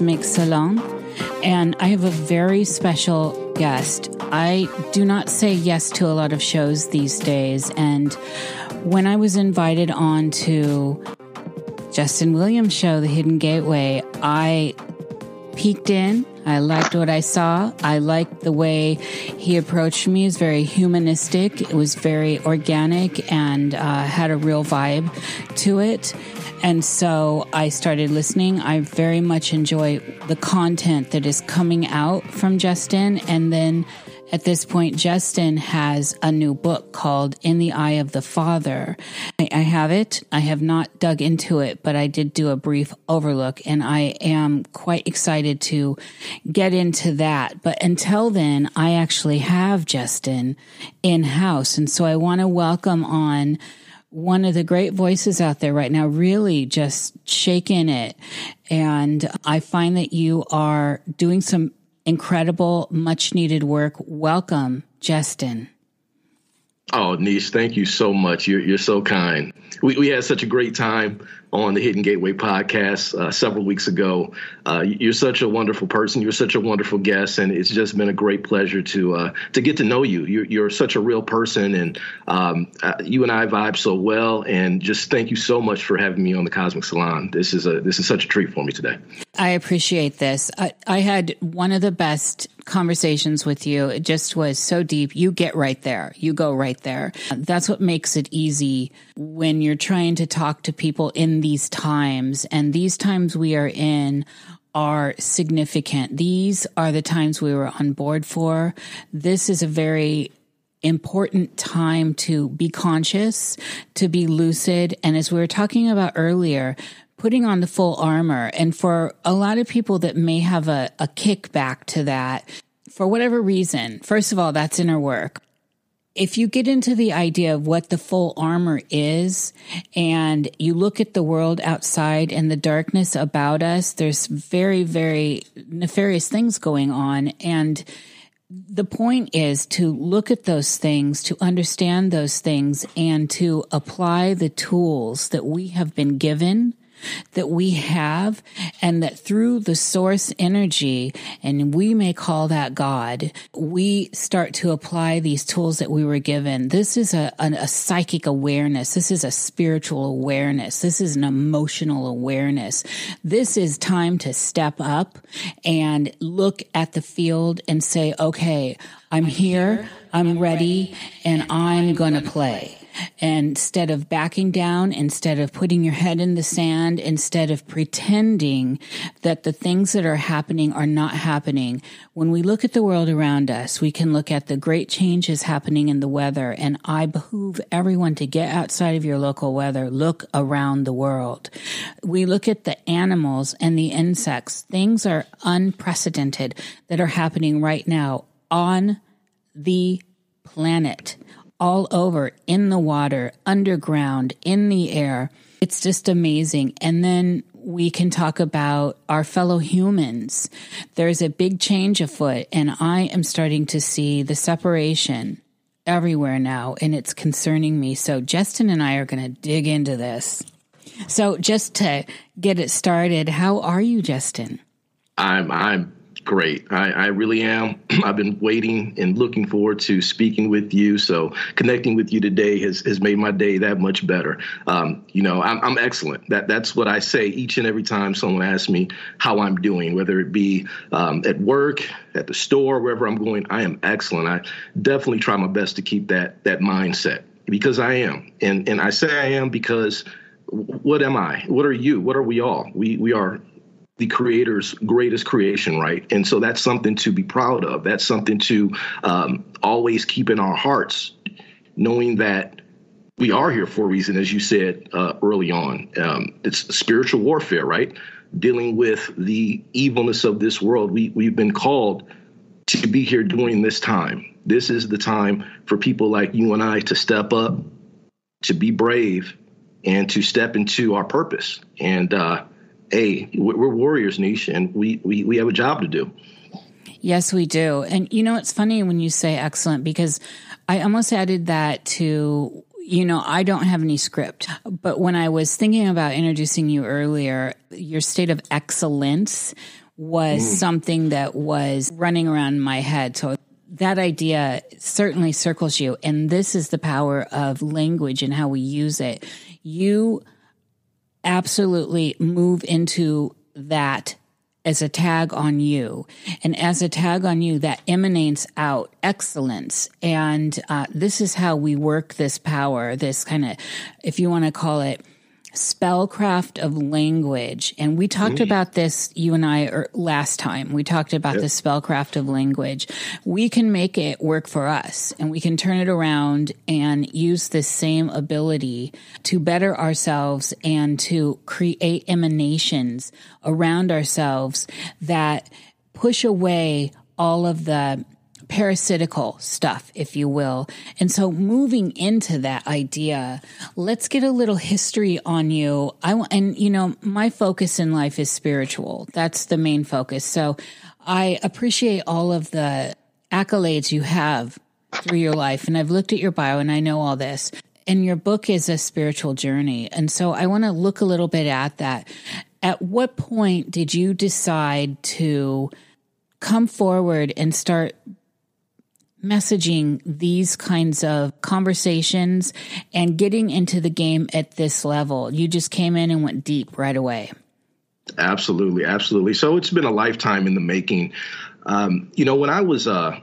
Cosmic Salon, and I have a very special guest. I do not say yes to a lot of shows these days, and when I was invited on to Jesston Williams' show, The Hidden Gateway, I peeked in. I liked what I saw. I liked the way he approached me. It was very humanistic. It was very organic and uh, had a real vibe to it. And so I started listening. I very much enjoy the content that is coming out from Jesston. And then at this point, Jesston has a new book called In the Eye of the Father. I, I have it. I have not dug into it, but I did do a brief overlook and I am quite excited to get into that. But until then, I actually have Jesston in house. And so I want to welcome on one of the great voices out there right now, really just shaking it. And I find that you are doing some incredible, much needed work. Welcome, Jesston. Oh, Niish, thank you so much. You're you're so kind. We we had such a great time on the Hidden Gateway podcast uh, several weeks ago. Uh, you're such a wonderful person. You're such a wonderful guest, and it's just been a great pleasure to uh, to get to know you. You're you're such a real person, and um, uh, you and I vibe so well. And just thank you so much for having me on the Cosmic Salon. This is a this is such a treat for me today. I appreciate this. I, I had one of the best conversations with you. It just was so deep. You get right there. You go right there. That's what makes it easy when you're trying to talk to people in these times. And these times we are in are significant. These are the times we were on board for. This is a very important time to be conscious, to be lucid. And as we were talking about earlier, putting on the full armor. And for a lot of people that may have a, a kickback to that, for whatever reason, first of all, that's inner work. If you get into the idea of what the full armor is and you look at the world outside and the darkness about us, there's very, very nefarious things going on. And the point is to look at those things, to understand those things, and to apply the tools that we have been given that we have and that through the source energy, and we may call that God, we start to apply these tools that we were given. This is a, a, a psychic awareness. This is a spiritual awareness. This is an emotional awareness. This is time to step up and look at the field and say, okay, I'm here, I'm ready, and I'm going to play instead of backing down, instead of putting your head in the sand, instead of pretending that the things that are happening are not happening. When we look at the world around us, we can look at the great changes happening in the weather. And I behoove everyone to get outside of your local weather, look around the world. We look at the animals and the insects. Things are unprecedented that are happening right now on the planet all over in the water, underground, in the air. It's just amazing. And then we can talk about our fellow humans. There's a big change afoot, and I am starting to see the separation everywhere now, and it's concerning me. So, Jesston and I are going to dig into this. So, just to get it started, how are you, Jesston? I'm I'm great. I, I really am. I've been waiting and looking forward to speaking with you. So connecting with you today has, has made my day that much better. Um, you know, I'm, I'm excellent. That that's what I say each and every time someone asks me how I'm doing, whether it be um, at work, at the store, wherever I'm going. I am excellent. I definitely try my best to keep that that mindset because I am, and and I say I am because what am I? What are you? What are we all? We we are the creator's greatest creation, right? And so that's something to be proud of. That's something to um, always keep in our hearts, knowing that we are here for a reason, as you said uh, early on. Um, it's spiritual warfare, right? Dealing with the evilness of this world. We, we've been called to be here during this time. This is the time for people like you and I to step up, to be brave, and to step into our purpose. And uh, hey, we're warriors, Niish, and we, we we have a job to do. Yes, we do. And you know, it's funny when you say excellent because I almost added that to you know, I don't have any script, but when I was thinking about introducing you earlier, your state of excellence was mm. something that was running around my head. So that idea certainly circles you. And this is the power of language and how we use it. You absolutely move into that as a tag on you. And as a tag on you, that emanates out excellence. And uh, this is how we work this power, this kind of, if you want to call it, spellcraft of language. And we talked mm. about this, you and I, er, last time. We talked about yep. the spellcraft of language. We can make it work for us and we can turn it around and use the same ability to better ourselves and to create emanations around ourselves that push away all of the parasitical stuff, if you will. And so moving into that idea, let's get a little history on you. I want, and you know, my focus in life is spiritual. That's the main focus. So I appreciate all of the accolades you have through your life. And I've looked at your bio and I know all this. And your book is a spiritual journey. And so I want to look a little bit at that. At what point did you decide to come forward and start messaging these kinds of conversations and getting into the game at this level? You just came in and went deep right away. Absolutely, absolutely. So it's been a lifetime in the making. Um, you know, when I was uh,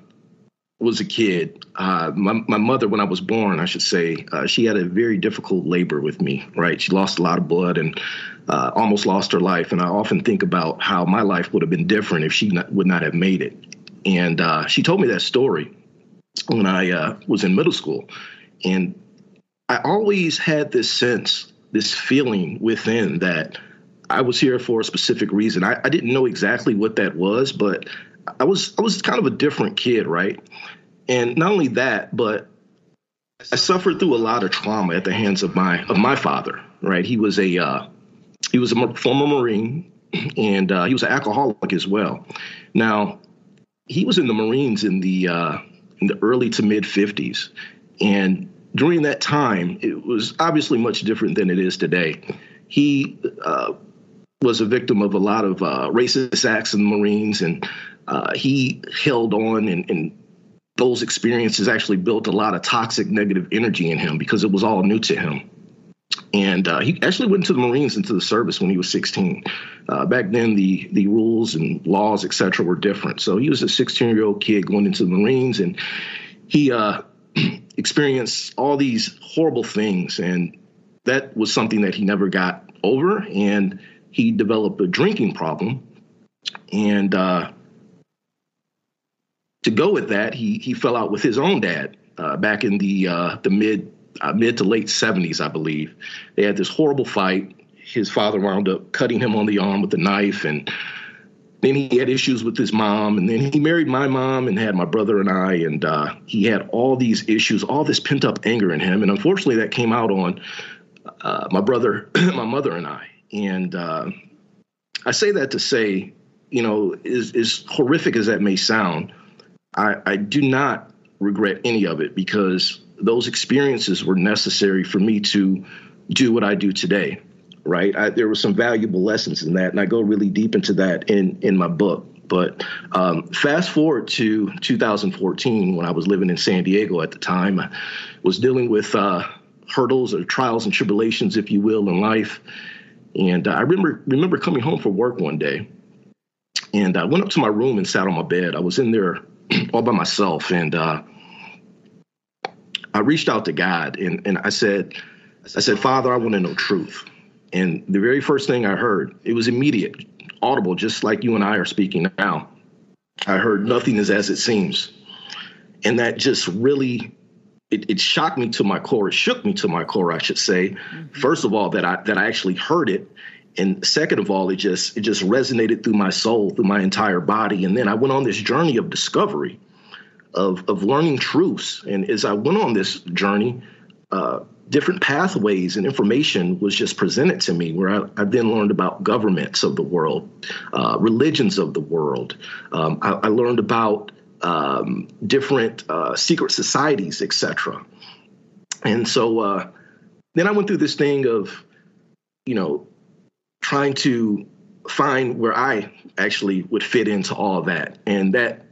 was a kid, uh, my, my mother, when I was born, I should say, uh, she had a very difficult labor with me. Right, she lost a lot of blood and uh, almost lost her life. And I often think about how my life would have been different if she not, would not have made it. And uh, she told me that story when I uh, was in middle school. And I always had this sense, this feeling within that I was here for a specific reason. I, I didn't know exactly what that was, but I was I was kind of a different kid, right? And not only that, but I suffered through a lot of trauma at the hands of my of my father. Right, he was a uh, he was a former Marine, and uh, he was an alcoholic as well. Now, he was in the Marines in the uh, in the early to mid 50s. And during that time, it was obviously much different than it is today. He uh, was a victim of a lot of uh, racist acts in the Marines, and uh, he held on, and, and, those experiences actually built a lot of toxic negative energy in him because it was all new to him. And uh, he actually went into the Marines into the service when he was 16. Uh, back then, the the rules and laws, etc., were different. So he was a 16 year old kid going into the Marines, and he uh, experienced all these horrible things, and that was something that he never got over. And he developed a drinking problem, and uh, to go with that, he he fell out with his own dad uh, back in the uh, the mid uh, mid to late 70s, I believe. They had this horrible fight his father wound up cutting him on the arm with a knife and then he had issues with his mom and then he married my mom and had my brother and i and uh, he had all these issues all this pent up anger in him and unfortunately that came out on uh, my brother my mother and i and uh, i say that to say you know as, as horrific as that may sound I, I do not regret any of it because those experiences were necessary for me to do what i do today right? I, there were some valuable lessons in that, and I go really deep into that in in my book. But um, fast forward to 2014, when I was living in San Diego at the time, I was dealing with uh, hurdles or trials and tribulations, if you will, in life. And uh, I remember remember coming home from work one day, and I went up to my room and sat on my bed. I was in there all by myself, and uh, I reached out to God and and I said, I said, Father, I want to know truth And the very first thing I heard, it was immediate, audible, just like you and I are speaking now. I heard nothing is as it seems. And that just really it, it, shocked me to my core. It shook me to my core, I should say. Mm-hmm. First of all, that I that I actually heard it, and second of all, it just it just resonated through my soul, through my entire body. And then I went on this journey of discovery, of of learning truths. And as I went on this journey, uh, different pathways and information was just presented to me. Where I, I then learned about governments of the world, uh, religions of the world. Um, I, I learned about um, different uh, secret societies, etc. And so uh, then I went through this thing of, you know, trying to find where I actually would fit into all that. And that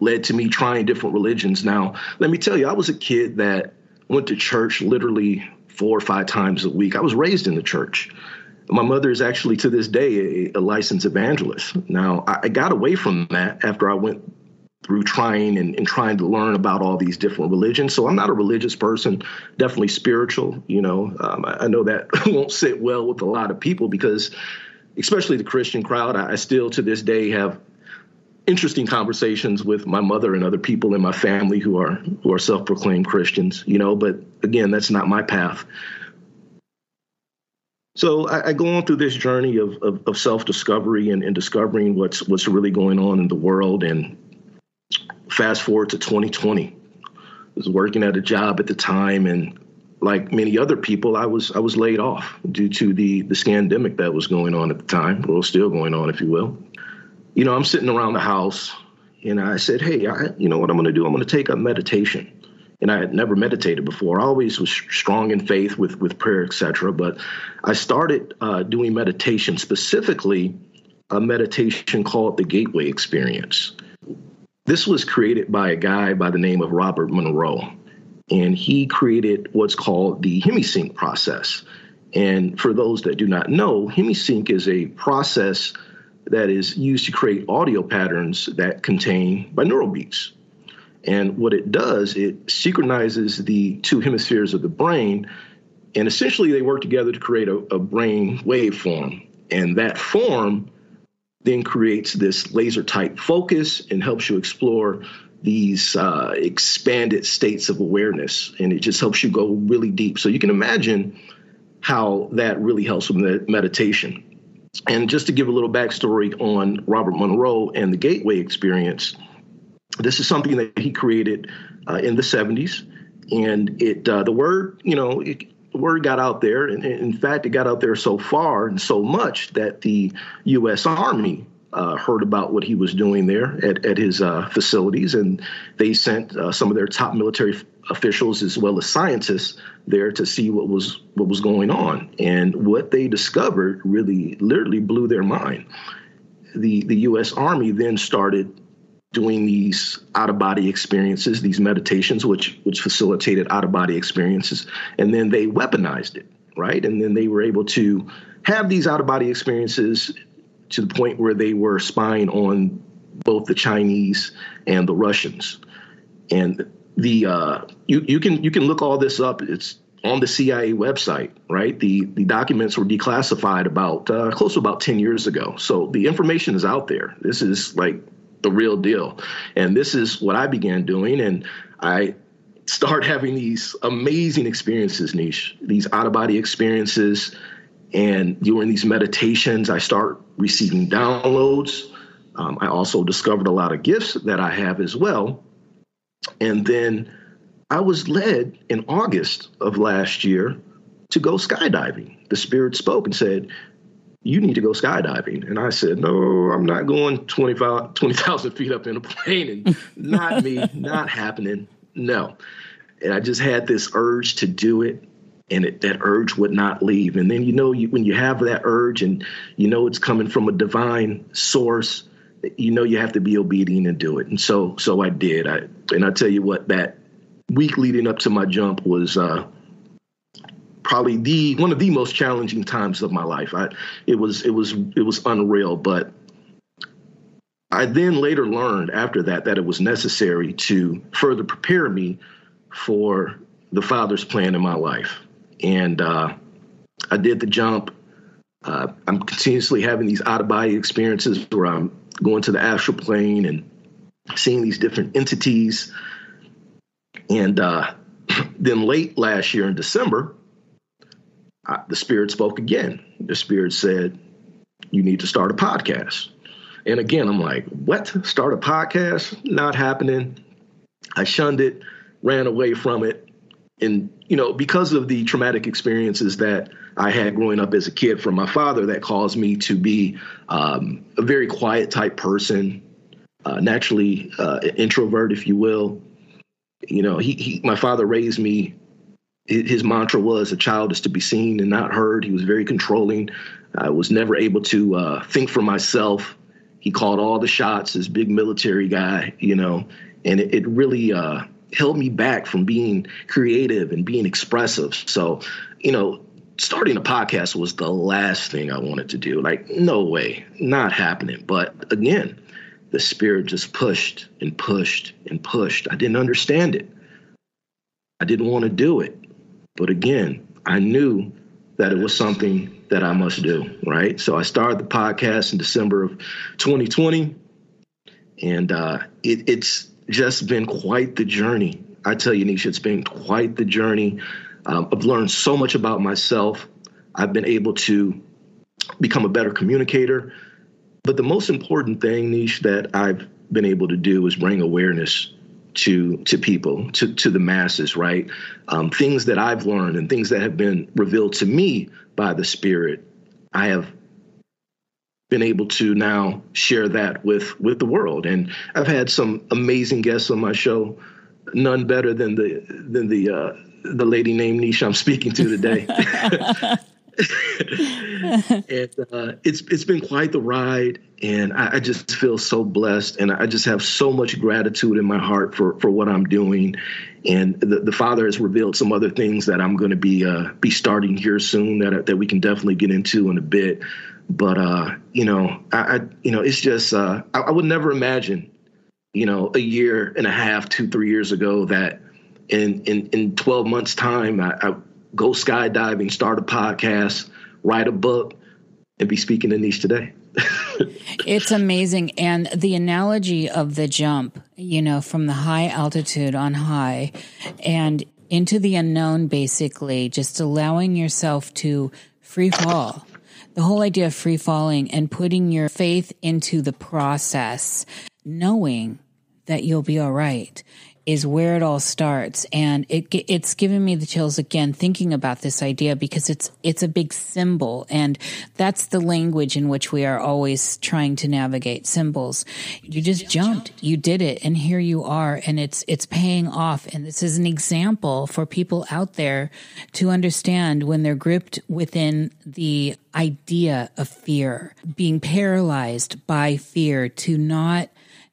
led to me trying different religions. Now, let me tell you, I was a kid that went to church literally four or five times a week. I was raised in the church. My mother is actually to this day a, a licensed evangelist. Now, I, I got away from that after I went through trying and, and, trying to learn about all these different religions. So I'm not a religious person, definitely spiritual. You know, um, I, I, know that won't sit well with a lot of people because, especially the Christian crowd, I, I still to this day have interesting conversations with my mother and other people in my family who are who are self-proclaimed Christians. You know, but again, that's not my path. So I, I, go on through this journey of, of, of self-discovery and, and discovering what's what's really going on in the world and fast forward to 2020. I was working at a job at the time, and like many other people, I was I was laid off due to the the scandemic that was going on at the time, or still going on, if you will. You know, I'm sitting around the house, and I said, "Hey, I, you know what I'm going to do? I'm going to take a meditation." And I had never meditated before. I always was strong in faith with with prayer, etc. But I started uh, doing meditation, specifically a meditation called the Gateway Experience. This was created by a guy by the name of Robert Monroe, and he created what's called the Hemi-Sync process. And for those that do not know, Hemi-Sync is a process that is used to create audio patterns that contain binaural beats. And what it does, it synchronizes the two hemispheres of the brain, and essentially they work together to create a, a brain waveform. And that form then creates this laser type focus and helps you explore these uh, expanded states of awareness. And it just helps you go really deep. So you can imagine how that really helps with meditation. And just to give a little backstory on Robert Monroe and the Gateway experience, this is something that he created uh, in the 70s. And it uh, the word, you know, it, word got out there, and in fact, it got out there so far and so much that the U.S. Army uh, heard about what he was doing there at, at his uh, facilities, and they sent uh, some of their top military officials as well as scientists there to see what was what was going on. And what they discovered really, literally blew their mind. The the U.S. Army then started doing these out of body experiences, these meditations, which which facilitated out of body experiences, and then they weaponized it, right? And then they were able to have these out of body experiences to the point where they were spying on both the Chinese and the Russians, and the uh, you you can you can look all this up. It's on the CIA website, right? The the documents were declassified about uh, close to about ten years ago, so the information is out there. This is like the real deal. And this is what I began doing. And I start having these amazing experiences, Niish, these out of body experiences. And during these meditations, I start receiving downloads. Um, I also discovered a lot of gifts that I have as well. And then I was led in August of last year to go skydiving. The Spirit spoke and said, you need to go skydiving. And I said, no, I'm not going 20,000 20, feet up in a plane and not me, not happening. No. And I just had this urge to do it. And it, that urge would not leave. And then, you know, you, when you have that urge and you know it's coming from a divine source, you know you have to be obedient and do it. And so, so I did. I, and I tell you what, that week leading up to my jump was, uh, probably the one of the most challenging times of my life. I it was it was it was unreal, but I then later learned after that that it was necessary to further prepare me for the Father's plan in my life, and uh, I did the jump. Uh, I'm continuously having these out of body experiences where I'm going to the astral plane and seeing these different entities. And uh, then late last year in December, I, the spirit spoke again. The spirit said, You need to start a podcast. And again, I'm like, What? Start a podcast? Not happening. I shunned it, ran away from it. And, you know, because of the traumatic experiences that I had growing up as a kid from my father, that caused me to be um, a very quiet type person, uh, naturally uh, introvert, if you will. You know, he, he, my father raised me his mantra was a child is to be seen and not heard. He was very controlling. I was never able to uh, think for myself. He called all the shots, this big military guy, you know, and it, it really uh, held me back from being creative and being expressive. So, you know, starting a podcast was the last thing I wanted to do. Like, no way, not happening. But again, the spirit just pushed and pushed and pushed. I didn't understand it. I didn't want to do it. But again, I knew that it was something that I must do, right? So I started the podcast in December of 2020, and uh, it, it's just been quite the journey. I tell you, Nisha, it's been quite the journey. Um, I've learned so much about myself. I've been able to become a better communicator. But the most important thing, Niish, that I've been able to do is bring awareness to to people, to to the masses, right? Um, things that I've learned and things that have been revealed to me by the Spirit, I have been able to now share that with with the world. And I've had some amazing guests on my show, none better than the than the uh, the lady named Nisha I'm speaking to today. and uh, it's it's been quite the ride, and I, I, just feel so blessed, and I just have so much gratitude in my heart for for what I'm doing, and the, the Father has revealed some other things that I'm going to be uh, be starting here soon that that we can definitely get into in a bit, but uh, you know, I, I, you know it's just uh, I, I would never imagine, you know, a year and a half, two three years ago that in in in 12 months time I, I go skydiving, start a podcast, write a book, and be speaking in these today. it's amazing. And the analogy of the jump, you know, from the high altitude on high and into the unknown, basically, just allowing yourself to free fall. The whole idea of free falling and putting your faith into the process, knowing that you'll be all right is where it all starts. And it it's given me the chills again thinking about this idea because it's it's a big symbol. And that's the language in which we are always trying to navigate symbols. You just jumped. You did it. And here you are. And it's it's paying off. And this is an example for people out there to understand when they're gripped within the idea of fear being paralyzed by fear to not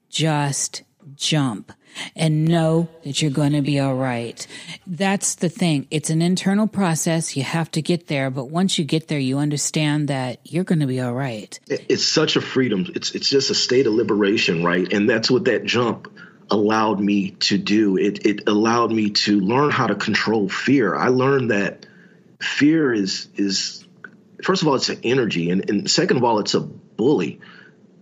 just jump and know that you're going to be all right. That's the thing. It's an internal process. You have to get there. But once you get there, you understand that you're going to be all right. It's such a freedom. It's, it's just a state of liberation, right? And that's what that jump allowed me to do. It, it allowed me to learn how to control fear. I learned that fear is, is first of all, it's an energy. And, and second of all, it's a bully.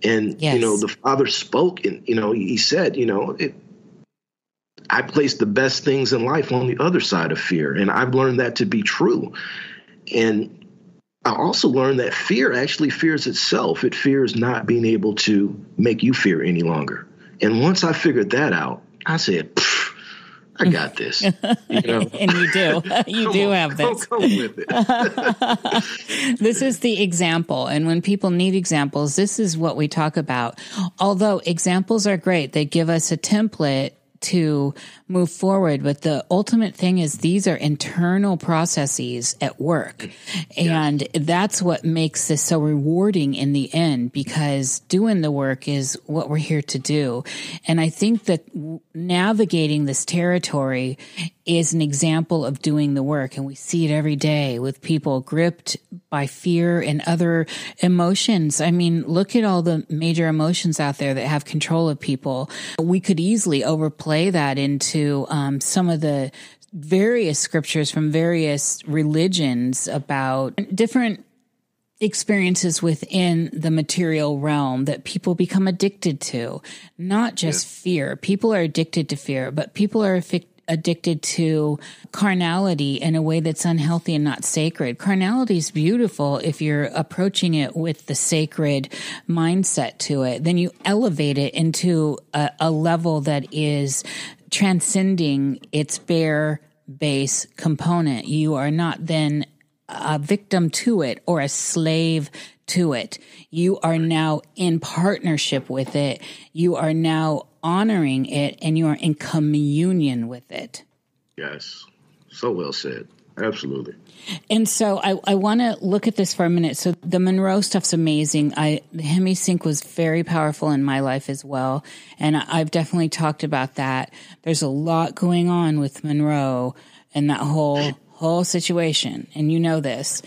And, yes. you know, the father spoke and, you know, he said, you know, it, I place the best things in life on the other side of fear. And I've learned that to be true. And I also learned that fear actually fears itself. It fears not being able to make you fear any longer. And once I figured that out, I said, I got this. You know? and you do. You do on, have this. With it. this is the example. And when people need examples, this is what we talk about. Although examples are great, they give us a template to move forward. But the ultimate thing is these are internal processes at work. And that's what makes this so rewarding in the end because doing the work is what we're here to do. And I think that navigating this territory is an example of doing the work. And we see it every day with people gripped by fear and other emotions. I mean, look at all the major emotions out there that have control of people. We could easily overplay that into um, some of the various scriptures from various religions about different experiences within the material realm that people become addicted to. Not just yeah. fear. People are addicted to fear, but people are addicted to carnality in a way that's unhealthy and not sacred. Carnality is beautiful if you're approaching it with the sacred mindset to it. Then you elevate it into a, a level that is transcending its bare base component. You are not then a victim to it or a slave to it. You are now in partnership with it. You are now honoring it and you are in communion with it. Yes. So well said. Absolutely. And so I, I want to look at this for a minute. So the Monroe stuff's amazing. I the Hemi-Sync was very powerful in my life as well, and I've definitely talked about that. There's a lot going on with Monroe and that whole whole situation, and you know this.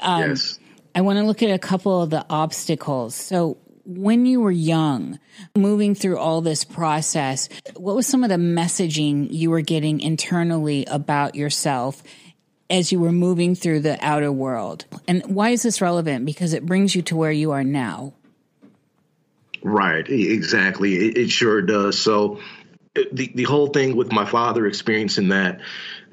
Um, yes. I want to look at a couple of the obstacles. So when you were young, moving through all this process, what was some of the messaging you were getting internally about yourself as you were moving through the outer world? And why is this relevant? Because it brings you to where you are now. Right, exactly. It, it sure does. So, the the whole thing with my father experiencing that,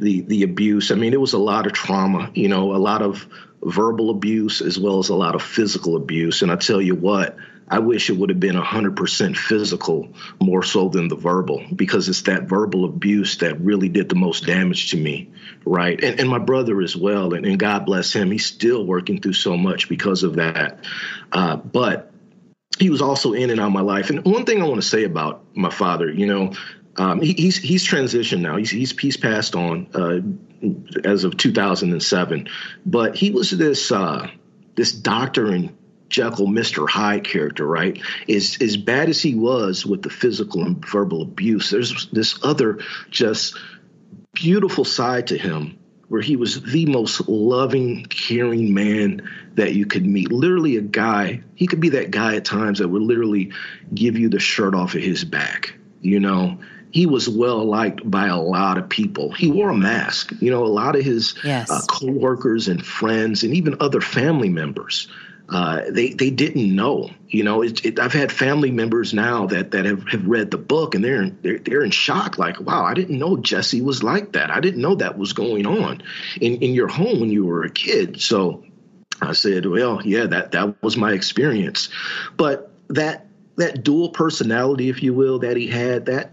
the the abuse. I mean, it was a lot of trauma. You know, a lot of verbal abuse as well as a lot of physical abuse. And I tell you what, I wish it would have been 100% physical more so than the verbal because it's that verbal abuse that really did the most damage to me, right? And, and my brother as well. And, and God bless him, he's still working through so much because of that. Uh, but he was also in and out of my life. And one thing I want to say about my father, you know, um, he, he's he's transitioned now. He's he's, he's passed on uh, as of 2007, but he was this uh, this doctor and Jekyll, Mr. Hyde character, right? Is as bad as he was with the physical and verbal abuse, there's this other just beautiful side to him where he was the most loving, caring man that you could meet. Literally a guy, he could be that guy at times that would literally give you the shirt off of his back, you know? He was well liked by a lot of people. He wore a mask. You know, a lot of his yes. uh, coworkers and friends and even other family members uh, they they didn't know. You know, it, it, I've had family members now that that have, have read the book and they're, they're they're in shock. Like, wow, I didn't know Jesse was like that. I didn't know that was going on in in your home when you were a kid. So I said, well, yeah, that that was my experience. But that that dual personality, if you will, that he had, that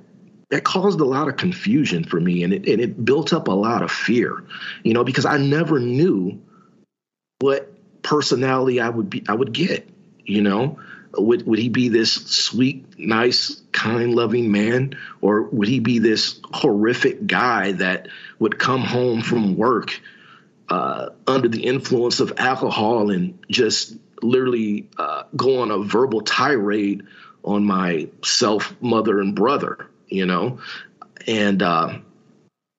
that caused a lot of confusion for me, and it and it built up a lot of fear. You know, because I never knew what personality I would be I would get. You know, would would he be this sweet, nice, kind, loving man, or would he be this horrific guy that would come home from work uh, under the influence of alcohol and just literally uh, go on a verbal tirade on my self, mother, and brother? You know, and uh,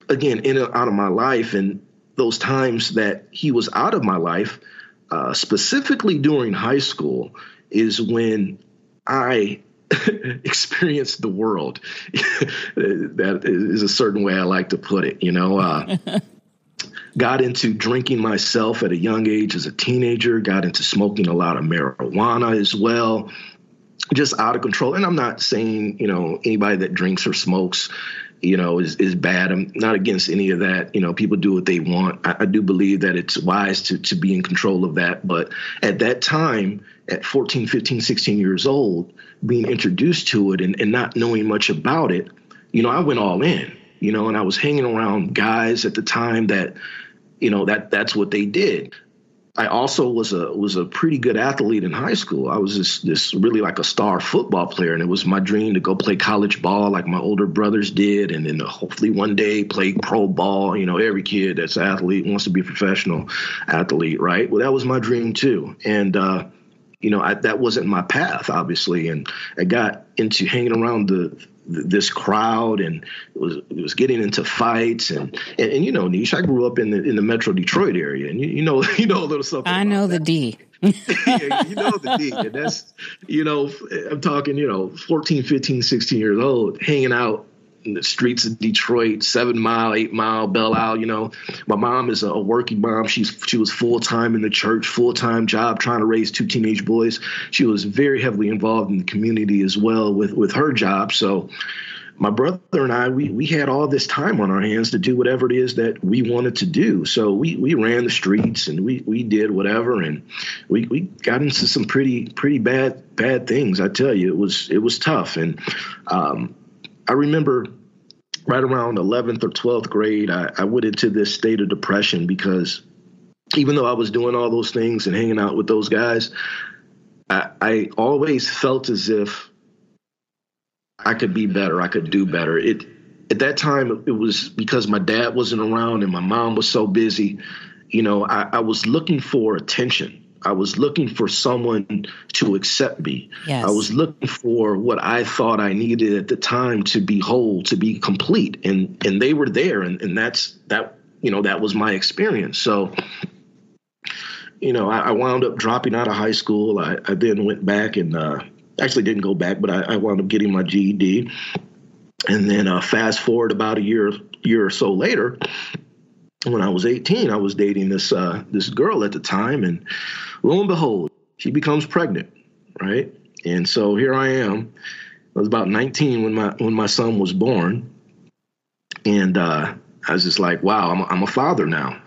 again, in and out of my life, and those times that he was out of my life uh, specifically during high school, is when I experienced the world. that is a certain way I like to put it. You know, uh, got into drinking myself at a young age as a teenager. Got into smoking a lot of marijuana as well. Just out of control. And I'm not saying you know anybody that drinks or smokes you know, is, is bad. I'm not against any of that. You know, people do what they want. I, I, do believe that it's wise to, to be in control of that. But at that time, at 14, 15, 16 years old, being introduced to it and, and not knowing much about it, you know, I went all in, you know, and I was hanging around guys at the time that, you know, that that's what they did. I also was a was a pretty good athlete in high school. I was this this really like a star football player, and it was my dream to go play college ball like my older brothers did, and then hopefully one day play pro ball. You know, every kid that's an athlete wants to be a professional athlete, right? Well, that was my dream too, and uh, you know I, that wasn't my path, obviously, and I got into hanging around the this crowd and it was it was getting into fights. And, and, and you know Niish I grew up in the in the Metro Detroit area and you, you know you know a little something I know the D. Yeah, you know the D. And that's you know I'm talking you know 14 15 16 years old hanging out in the streets of Detroit, seven mile, eight mile, Belle Isle. You know, my mom is a working mom. She's she was full time in the church, full time job, trying to raise two teenage boys. She was very heavily involved in the community as well with with her job. So my brother and I, we we had all this time on our hands to do whatever it is that we wanted to do. So we we ran the streets and we we did whatever, and we we got into some pretty pretty bad bad things. I tell you, it was it was tough, and um, I remember right around 11th or 12th grade, I, I went into this state of depression because even though I was doing all those things and hanging out with those guys, I, I always felt as if I could be better. I could do better. It at that time it was because my dad wasn't around and my mom was so busy. You know, I, I was looking for attention. I was looking for someone to accept me. Yes. I was looking for what I thought I needed at the time to be whole, to be complete. And and they were there and, and that's that you know, that was my experience. So you know, I, I wound up dropping out of high school. I, I then went back and uh, actually didn't go back, but I, I wound up getting my GED. And then uh, fast forward about a year year or so later, when I was 18, I was dating this uh, this girl at the time, and lo and behold, she becomes pregnant, right? And so here I am. I was about 19 when my when my son was born, and uh, I was just like, wow, I'm a, I'm a father now,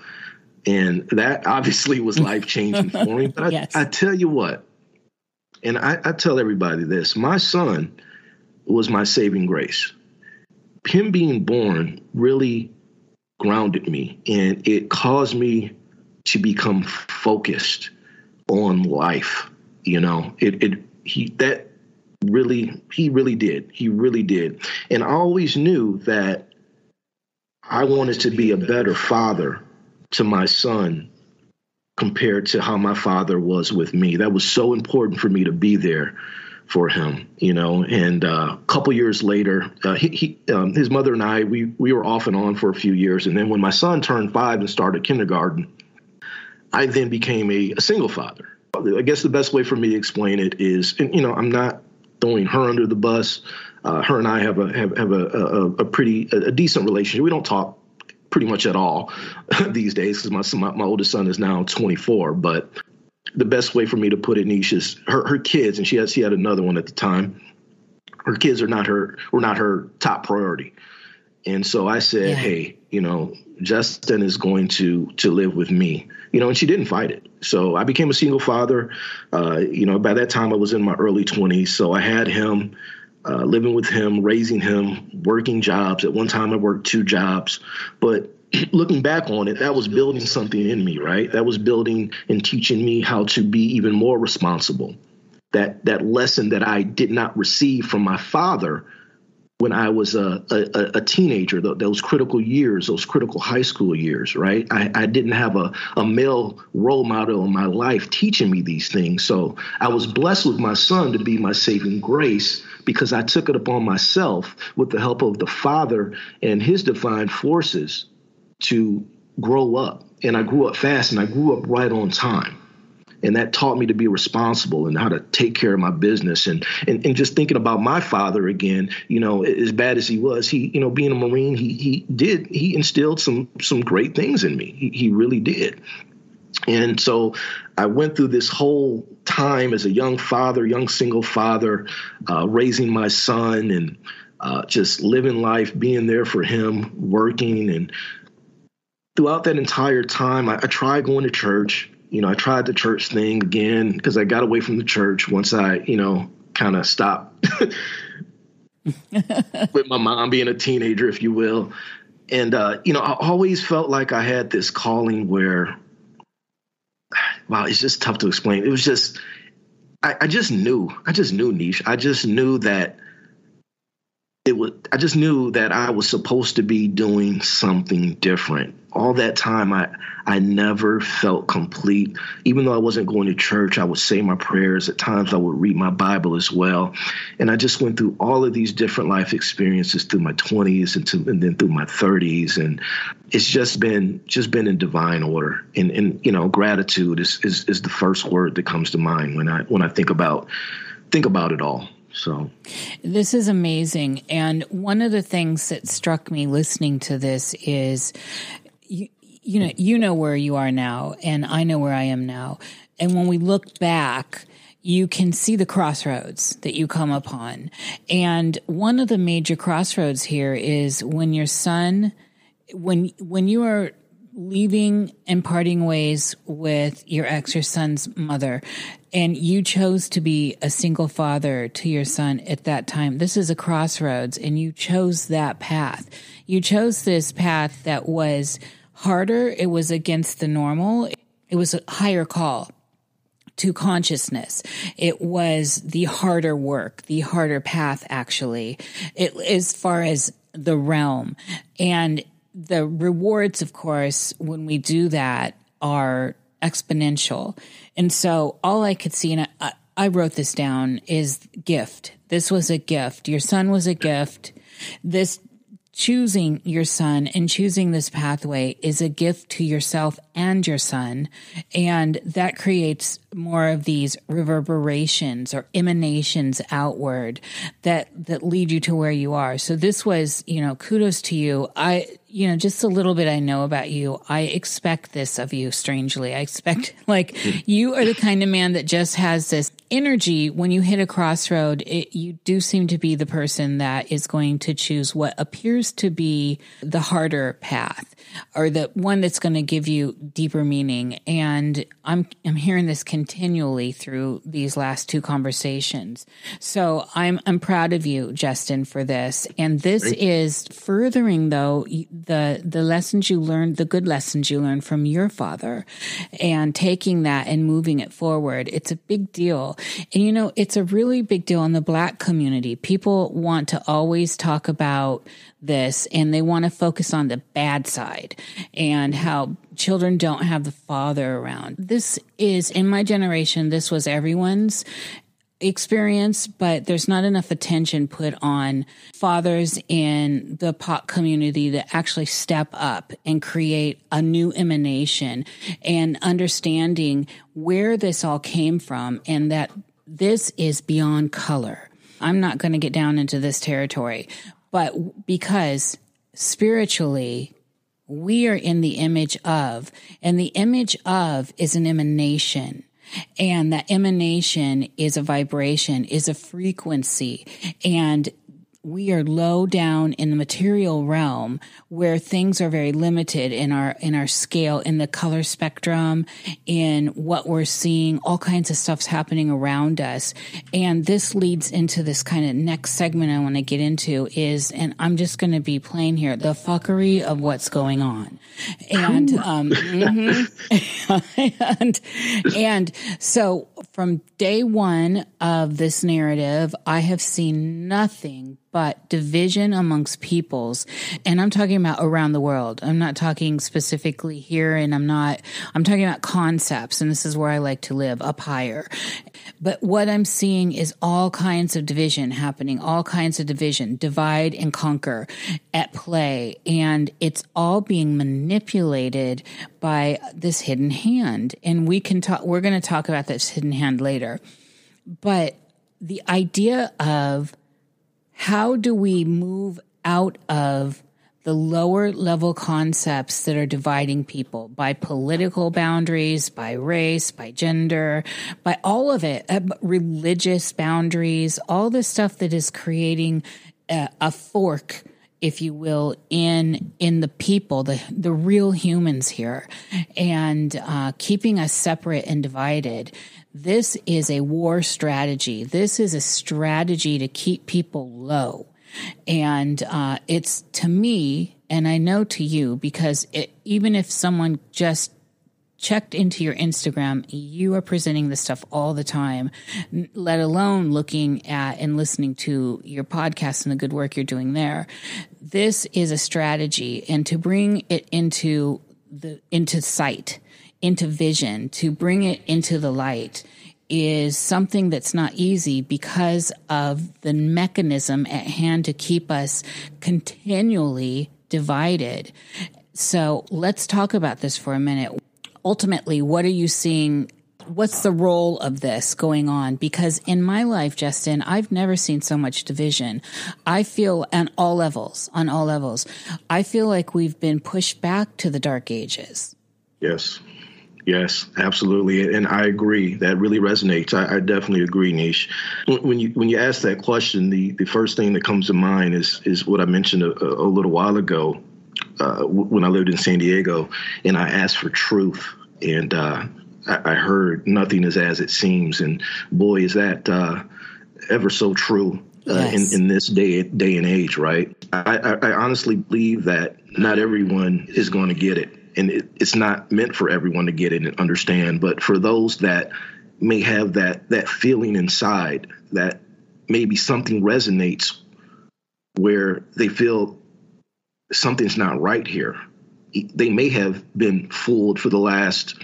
and that obviously was life changing for me. But I, yes. I tell you what, and I, I tell everybody this my son was my saving grace. Him being born really grounded me and it caused me to become focused on life. You know, it, it he that really he really did. He really did. And I always knew that I wanted to be a better father to my son compared to how my father was with me. That was so important for me to be there for him, you know. And uh, a couple years later, uh, he, he um, his mother and I, we we were off and on for a few years. And then when my son turned five and started kindergarten, I then became a, a single father. I guess the best way for me to explain it is, and, you know, I'm not throwing her under the bus. Uh, her and I have a have, have a, a, a pretty a, a decent relationship. We don't talk pretty much at all these days because my, my, my oldest son is now 24. But the best way for me to put it, Niish, is her her kids, and she had she had another one at the time. Her kids are not her were not her top priority, and so I said, yeah. hey, you know, Justin is going to to live with me, you know, and she didn't fight it. So I became a single father. Uh, you know, by that time I was in my early 20s, so I had him uh, living with him, raising him, working jobs. At one time, I worked two jobs. But looking back on it, that was building something in me, right? That was building and teaching me how to be even more responsible. That that lesson that I did not receive from my father when I was a, a, a teenager, those critical years, those critical high school years, right? I, I didn't have a, a male role model in my life teaching me these things. So I was blessed with my son to be my saving grace because I took it upon myself with the help of the Father and his divine forces to grow up. And I grew up fast and I grew up right on time. And that taught me to be responsible and how to take care of my business. And, and and just thinking about my father again, you know, as bad as he was, he, you know, being a Marine, he he did he instilled some some great things in me. He, he really did. And so I went through this whole time as a young father, young single father, uh, raising my son and uh, just living life, being there for him, working. And throughout that entire time, I, I tried going to church. You know, I tried the church thing again because I got away from the church once I, you know, kind of stopped with my mom being a teenager, if you will. And, uh, you know, I always felt like I had this calling where wow, it's just tough to explain. It was just, I, I just knew, I just knew Niish. I just knew that it was I just knew that I was supposed to be doing something different. All that time I I never felt complete. Even though I wasn't going to church, I would say my prayers. At times I would read my Bible as well. And I just went through all of these different life experiences through my 20s and, to, and then through my 30s and it's just been just been in divine order. And and you know, gratitude is is is the first word that comes to mind when I when I think about think about it all So this is amazing. And one of the things that struck me listening to this is you, you know, you know where you are now, and I know where I am now. And when we look back, you can see the crossroads that you come upon. And one of the major crossroads here is when your son, when, when you are leaving and parting ways with your ex, your son's mother, and you chose to be a single father to your son at that time. This is a crossroads, and you chose that path. You chose this path that was harder. It was against the normal. It was a higher call to consciousness. It was the harder work, the harder path, actually, it, as far as the realm. And the rewards, of course, when we do that are exponential. And so all I could see, and I, I wrote this down, is gift. This was a gift. Your son was a gift. This choosing your son and choosing this pathway is a gift to yourself and your son. And that creates more of these reverberations or emanations outward that, that lead you to where you are. So this was, you know, kudos to you. I, you know, just a little bit I know about you, I expect this of you, strangely. I expect, like, you are the kind of man that just has this energy. When you hit a crossroad, it, you do seem to be the person that is going to choose what appears to be the harder path or the one that's going to give you deeper meaning. And I'm, I'm hearing this continually through these last two conversations. So I'm, I'm proud of you, Jesston, for this. And this is furthering, though, the the lessons you learned, the good lessons you learned from your father, and taking that and moving it forward. It's a big deal, and you know it's a really big deal in the Black community. People want to always talk about this, and they want to focus on the bad side and how children don't have the father around. This is in my generation. This was everyone's experience, but there's not enough attention put on fathers in the pop community to actually step up and create a new emanation and understanding where this all came from and that this is beyond color. I'm not going to get down into this territory, but because spiritually, we are in the image of, and the image of is an emanation. And that emanation is a vibration, is a frequency. And we are low down in the material realm where things are very limited in our in our scale in the color spectrum in what we're seeing all kinds of stuff's happening around us. And this leads into this kind of next segment i want to get into is and i'm just going to be plain here the fuckery of what's going on. And um mm-hmm. and and so from day one of this narrative i have seen nothing but division amongst peoples. And I'm talking about around the world. I'm not talking specifically here and I'm not, I'm talking about concepts. And this is where I like to live up higher. But what I'm seeing is all kinds of division happening, all kinds of division, divide and conquer at play. And it's all being manipulated by this hidden hand. And we can talk, we're going to talk about this hidden hand later. But the idea of how do we move out of the lower level concepts that are dividing people by political boundaries, by race, by gender, by all of it, uh, religious boundaries, all the stuff that is creating a, a, fork, if you will, in in the people, the the real humans here, and uh, keeping us separate and divided. This is a war strategy. This is a strategy to keep people low. And uh, it's to me, and I know to you, because it, even if someone just checked into your Instagram, you are presenting this stuff all the time, let alone looking at and listening to your podcast and the good work you're doing there. This is a strategy, and to bring it into the into sight into vision, to bring it into the light is something that's not easy because of the mechanism at hand to keep us continually divided. So let's talk about this for a minute. Ultimately, what are you seeing what's the role of this going on? Because in my life, Jesston, I've never seen so much division. I feel on all levels, on all levels, I feel like we've been pushed back to the dark ages. Yes. Yes, absolutely, and I agree. That really resonates. I, I definitely agree, Niish. When you when you ask that question, the, the first thing that comes to mind is is what I mentioned a, a little while ago uh, when I lived in San Diego, and I asked for truth, and uh, I, I, heard nothing is as it seems, and boy, is that uh, ever so true. Uh, yes. in, in this day day and age, right? I, I, I honestly believe that not everyone is going to get it and it, it's not meant for everyone to get it and understand but for those that may have that that feeling inside that maybe something resonates where they feel something's not right here. They may have been fooled for the last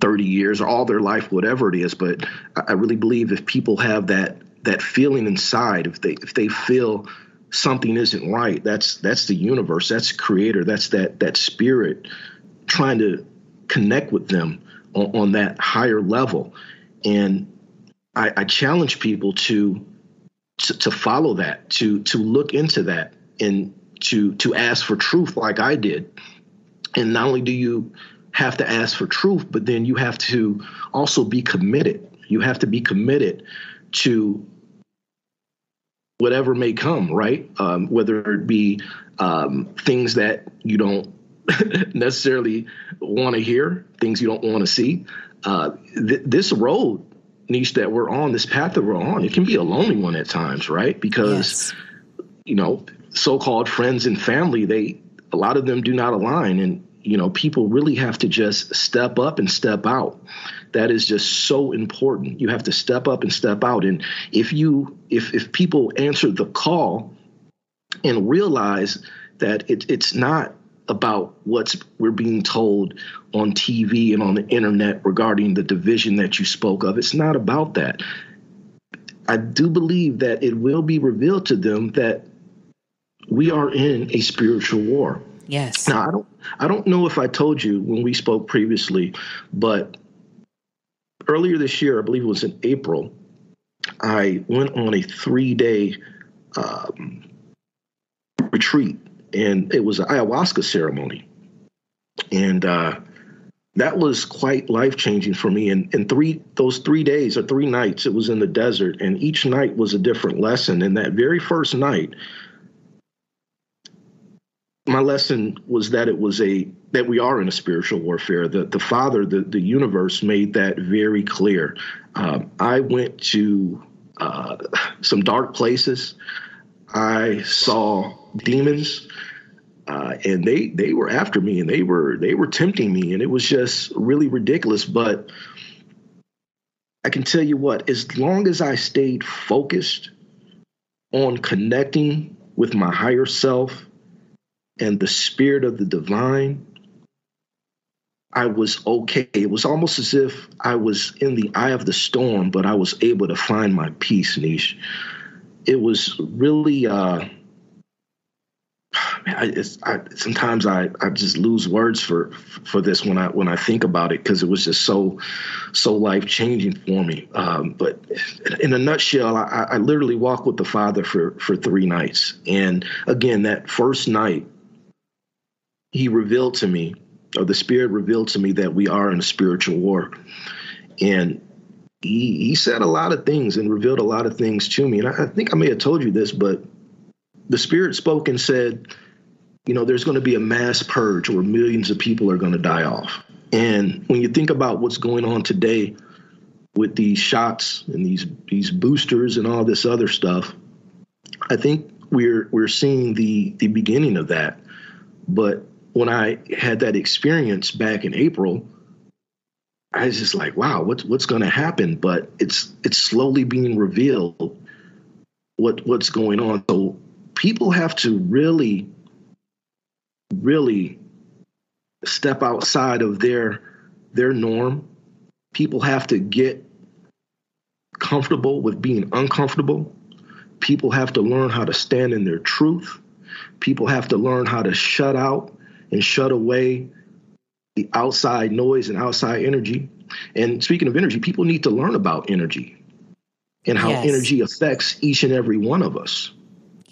30 years or all their life whatever it is but i really believe if people have that that feeling inside if they if they feel something isn't right that's that's the universe that's creator that's that that spirit trying to connect with them on, on that higher level. And I, I challenge people to, to, to follow that, to to look into that, and to to ask for truth like I did. And not only do you have to ask for truth, but then you have to also be committed. You have to be committed to whatever may come, right? Um, whether it be um, things that you don't necessarily want to hear, things you don't want to see. Uh, th- this road Niish that we're on, this path that we're on, it can be a lonely one at times, right? Because yes. you know, so-called friends and family, they a lot of them do not align, and you know, people really have to just step up and step out. That is just so important. You have to step up and step out, and if you if if people answer the call and realize that it, it's not about what's we're being told on TV and on the internet regarding the division that you spoke of. It's not about that. I do believe that it will be revealed to them that we are in a spiritual war. Yes. Now I don't I don't know if I told you when we spoke previously, but earlier this year, I believe it was in April, I went on a three day um, retreat and it was an ayahuasca ceremony, and uh, that was quite life changing for me. And in three those three days or three nights, it was in the desert, and each night was a different lesson. And that very first night, my lesson was that it was a that we are in a spiritual warfare. That the Father, the the universe, made that very clear. Um, I went to uh, some dark places. I saw demons uh, and they they were after me and they were they were tempting me and it was just really ridiculous. But i can tell you what as long as i stayed focused on connecting with my higher self and the spirit of the divine i was okay. It was almost as if i was in the eye of the storm but i was able to find my peace Niish it was really uh man, I, I, sometimes I, I just lose words for for this when I when I think about it because it was just so so life changing for me. Um, but in a nutshell, I, I literally walked with the Father for for three nights, and again, that first night, He revealed to me, or the Spirit revealed to me that we are in a spiritual war, and he, he said a lot of things and revealed a lot of things to me. And I, I think I may have told you this, but the Spirit spoke and said, you know, there's going to be a mass purge where millions of people are going to die off. And when you think about what's going on today with these shots and these these boosters and all this other stuff, I think we're we're seeing the the beginning of that. But when I had that experience back in April, I was just like, wow, what's what's going to happen? But it's it's slowly being revealed what what's going on. So people have to really really step outside of their their norm. People have to get comfortable with being uncomfortable. People have to learn how to stand in their truth. People have to learn how to shut out and shut away the outside noise and outside energy. And speaking of energy, people need to learn about energy and how yes. energy affects each and every one of us.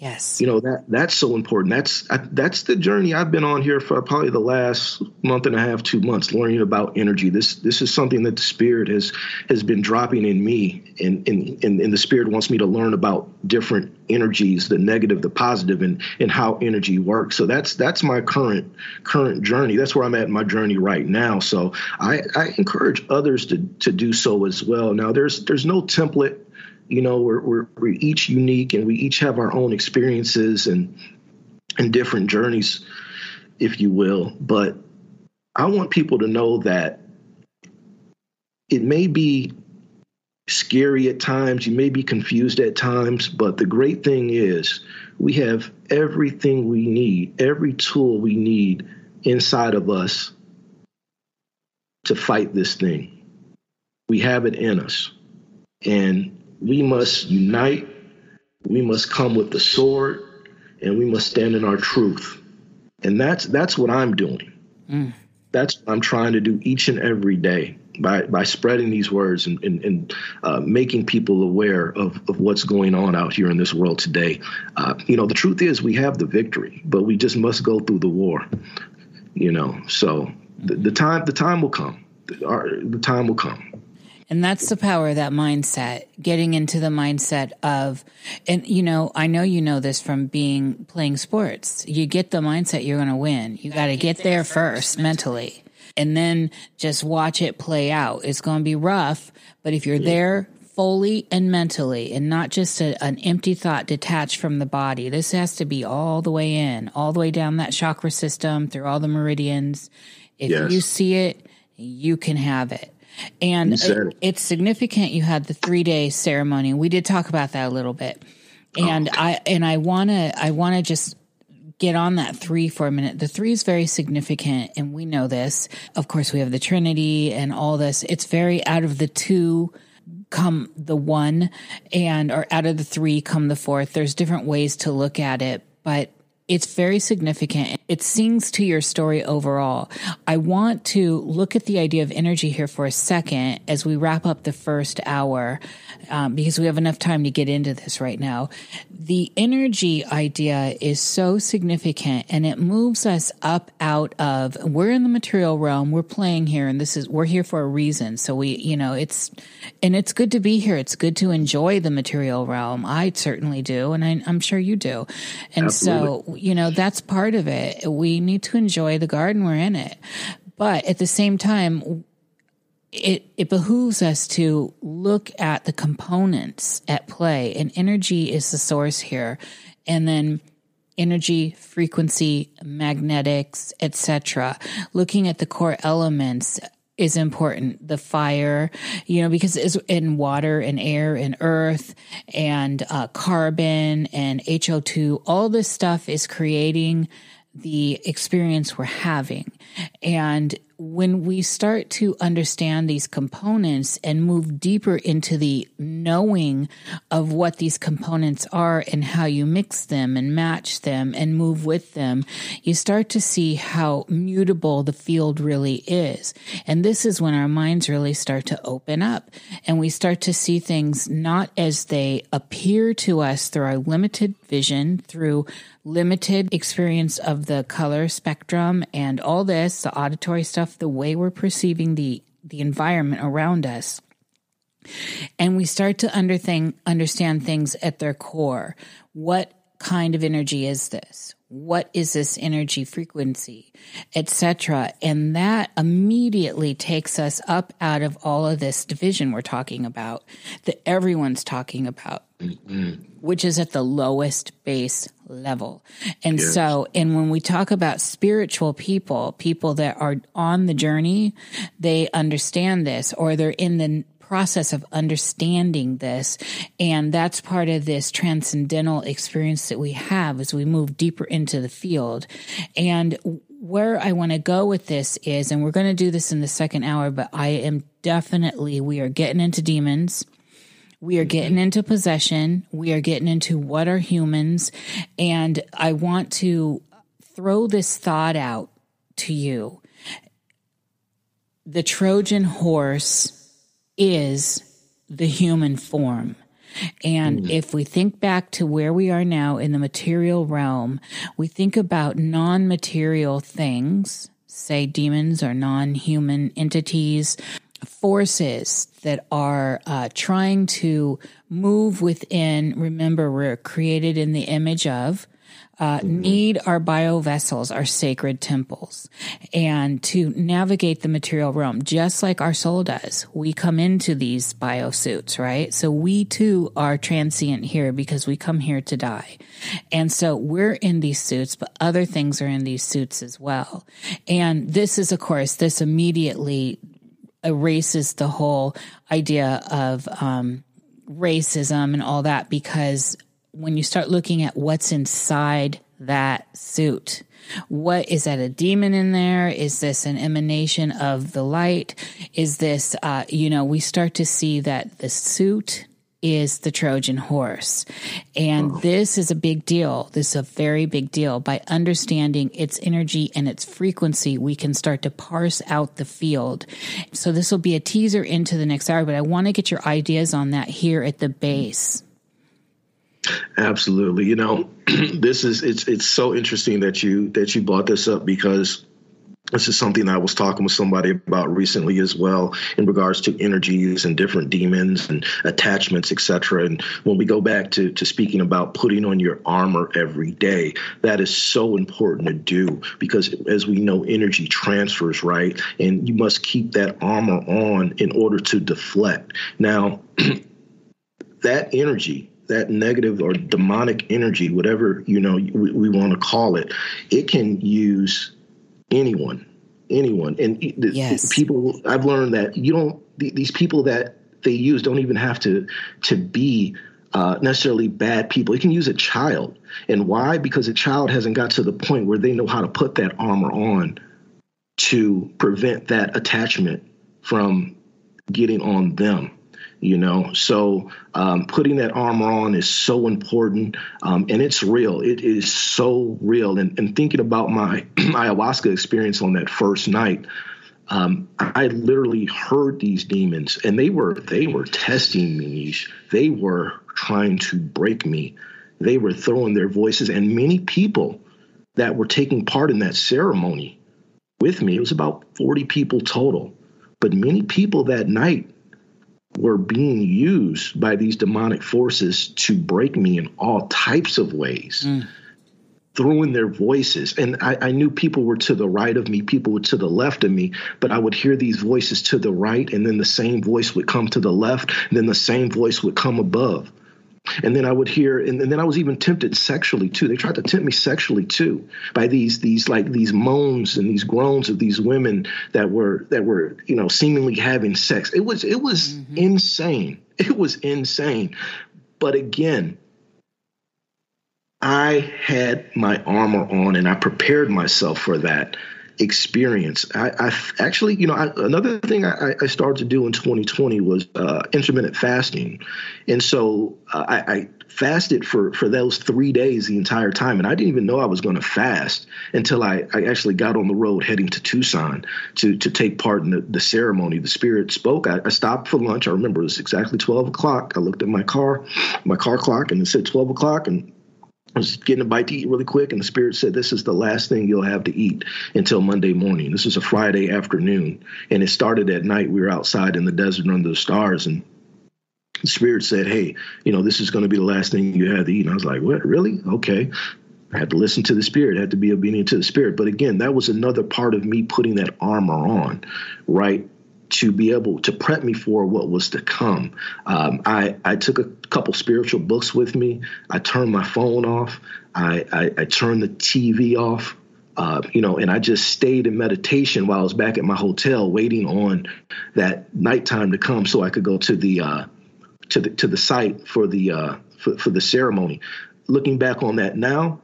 Yes. You know that that's so important. That's that's the journey I've been on here for probably the last month and a half, two months, learning about energy. This this is something that the spirit has has been dropping in me, and and and, and the spirit wants me to learn about different energies, the negative, the positive, and and how energy works. So that's that's my current current journey. That's where I'm at in my journey right now. So I, I encourage others to to do so as well. Now there's there's no template you know we're, we're, we're each unique and we each have our own experiences and and different journeys if you will. But i want people to know that it may be scary at times you may be confused at times but the great thing is we have everything we need every tool we need inside of us to fight this thing. We have it in us. And we must unite, we must come with the sword, and we must stand in our truth. And that's that's what I'm doing. Mm. That's what I'm trying to do each and every day by by spreading these words and, and, and uh, making people aware of, of what's going on out here in this world today. Uh, you know, the truth is we have the victory, but we just must go through the war. You know, so the, the time the time will come. Our, the time will come. And that's the power of that mindset, getting into the mindset of, and you know, I know you know this from being playing sports. You get the mindset you're going to win. You got to get there first mentally and then just watch it play out. It's going to be rough, but if you're there fully and mentally and not just a, an empty thought detached from the body, this has to be all the way in, all the way down that chakra system through all the meridians. If yes. you see it, you can have it. And it, it's significant you had the three day ceremony. We did talk about that a little bit. And oh. I and I wanna I wanna just get on that three for a minute. The three is very significant, and we know this. Of course, we have the Trinity and all this. It's very out of the two come the one, and or out of the three come the fourth. There's different ways to look at it, but it's very significant. It sings to your story overall. I want to look at the idea of energy here for a second as we wrap up the first hour, um, because we have enough time to get into this right now. The energy idea is so significant and it moves us up out of, we're in the material realm, we're playing here, and this is, we're here for a reason. So we, you know, it's, and it's good to be here. It's good to enjoy the material realm. I certainly do, and I, am sure you do. And Absolutely. so, you know, that's part of it. We need to enjoy the garden we're in it. But at the same time, it, it behooves us to look at the components at play and energy is the source here. And then energy, frequency, magnetics, etc. Looking at the core elements is important. The fire, you know, because it's in water and air and earth and uh, carbon and HO2, all this stuff is creating the experience we're having. And when we start to understand these components and move deeper into the knowing of what these components are and how you mix them and match them and move with them, you start to see how mutable the field really is. And this is when our minds really start to open up and we start to see things not as they appear to us through our limited vision, through limited experience of the color spectrum and all this, the auditory stuff, the way we're perceiving the, the environment around us. And we start to under thing, understand things at their core. What kind of energy is this? What is this energy frequency, etc. And that immediately takes us up out of all of this division we're talking about, that everyone's talking about, mm-hmm. which is at the lowest base level. And yes. so, and when we talk about spiritual people, people that are on the journey, they understand this or they're in the process of understanding this. And that's part of this transcendental experience that we have as we move deeper into the field. And where I want to go with this is, and we're going to do this in the second hour, but I am definitely, we are getting into demons. We are getting mm-hmm. into possession. We are getting into what are humans. And I want to throw this thought out to you the Trojan horse is the human form. And mm. if we think back to where we are now in the material realm, we think about non material things, say demons or non human entities, forces that are uh, trying to move within. Remember, we're created in the image of uh, mm-hmm. need our bio vessels, our sacred temples, and to navigate the material realm, just like our soul does. We come into these bio suits, right? So we too are transient here because we come here to die. And so we're in these suits, but other things are in these suits as well. And this is, of course, this immediately erases the whole idea of, um, racism and all that because when you start looking at what's inside that suit. What is that a demon in there? Is this an emanation of the light? Is this, uh, you know, we start to see that the suit is the Trojan horse. And this is a big deal. This is a very big deal. By understanding its energy and its frequency, we can start to parse out the field. So this will be a teaser into the next hour, but I want to get your ideas on that here at the base. Absolutely. You know, this is it's it's so interesting that you that you brought this up because this is something I was talking with somebody about recently as well in regards to energies and different demons and attachments, etc. And when we go back to, to speaking about putting on your armor every day, that is so important to do because as we know, energy transfers, right? And you must keep that armor on in order to deflect. Now, that energy that negative or demonic energy, whatever you know we, we want to call it, it can use anyone, anyone, and yes. people. I've learned that you don't these people that they use don't even have to to be uh, necessarily bad people. You can use a child, and why? Because a child hasn't got to the point where they know how to put that armor on to prevent that attachment from getting on them you know so um, putting that armor on is so important um, and it's real it is so real and, and thinking about my ayahuasca experience on that first night um, I literally heard these demons, and they were they were testing me. They were trying to break me. They were throwing their voices, and many people that were taking part in that ceremony with me. It was about forty people total, but many people that night were being used by these demonic forces to break me in all types of ways. Mm. Throwing their voices. And I, I, knew people were to the right of me, people were to the left of me, but I would hear these voices to the right, and then the same voice would come to the left, and then the same voice would come above. And then I would hear, and, and, then I was even tempted sexually too. They tried to tempt me sexually too by these these like these moans and these groans of these women that were that were you know seemingly having sex. It was it was mm-hmm. insane. It was insane. But again, I had my armor on and I prepared myself for that experience. I, I actually, you know, I, another thing I, I, started to do in 2020 was uh, intermittent fasting, and so uh, I, I, fasted for for those three days the entire time, and I didn't even know I was going to fast until I, I actually got on the road heading to Tucson to to take part in the, the ceremony. The Spirit spoke. I, I stopped for lunch. I remember it was exactly 12 o'clock. I looked at my car, my car clock, and it said 12 o'clock, and I was getting a bite to eat really quick, and the spirit said, This is the last thing you'll have to eat until Monday morning. This is a Friday afternoon, and it started at night. We were outside in the desert under the stars, and the spirit said, Hey, you know, this is going to be the last thing you have to eat. And I was like, What, really? Okay. I had to listen to the spirit, I had to be obedient to the spirit. But again, that was another part of me putting that armor on, right? To be able to prep me for what was to come. Um, I, I took a couple spiritual books with me. I turned my phone off. I, I, I turned the TV off. Uh, you know, and I just stayed in meditation while I was back at my hotel, waiting on that nighttime to come, so I could go to the uh, to the to the site for the uh, for, for the ceremony. Looking back on that now,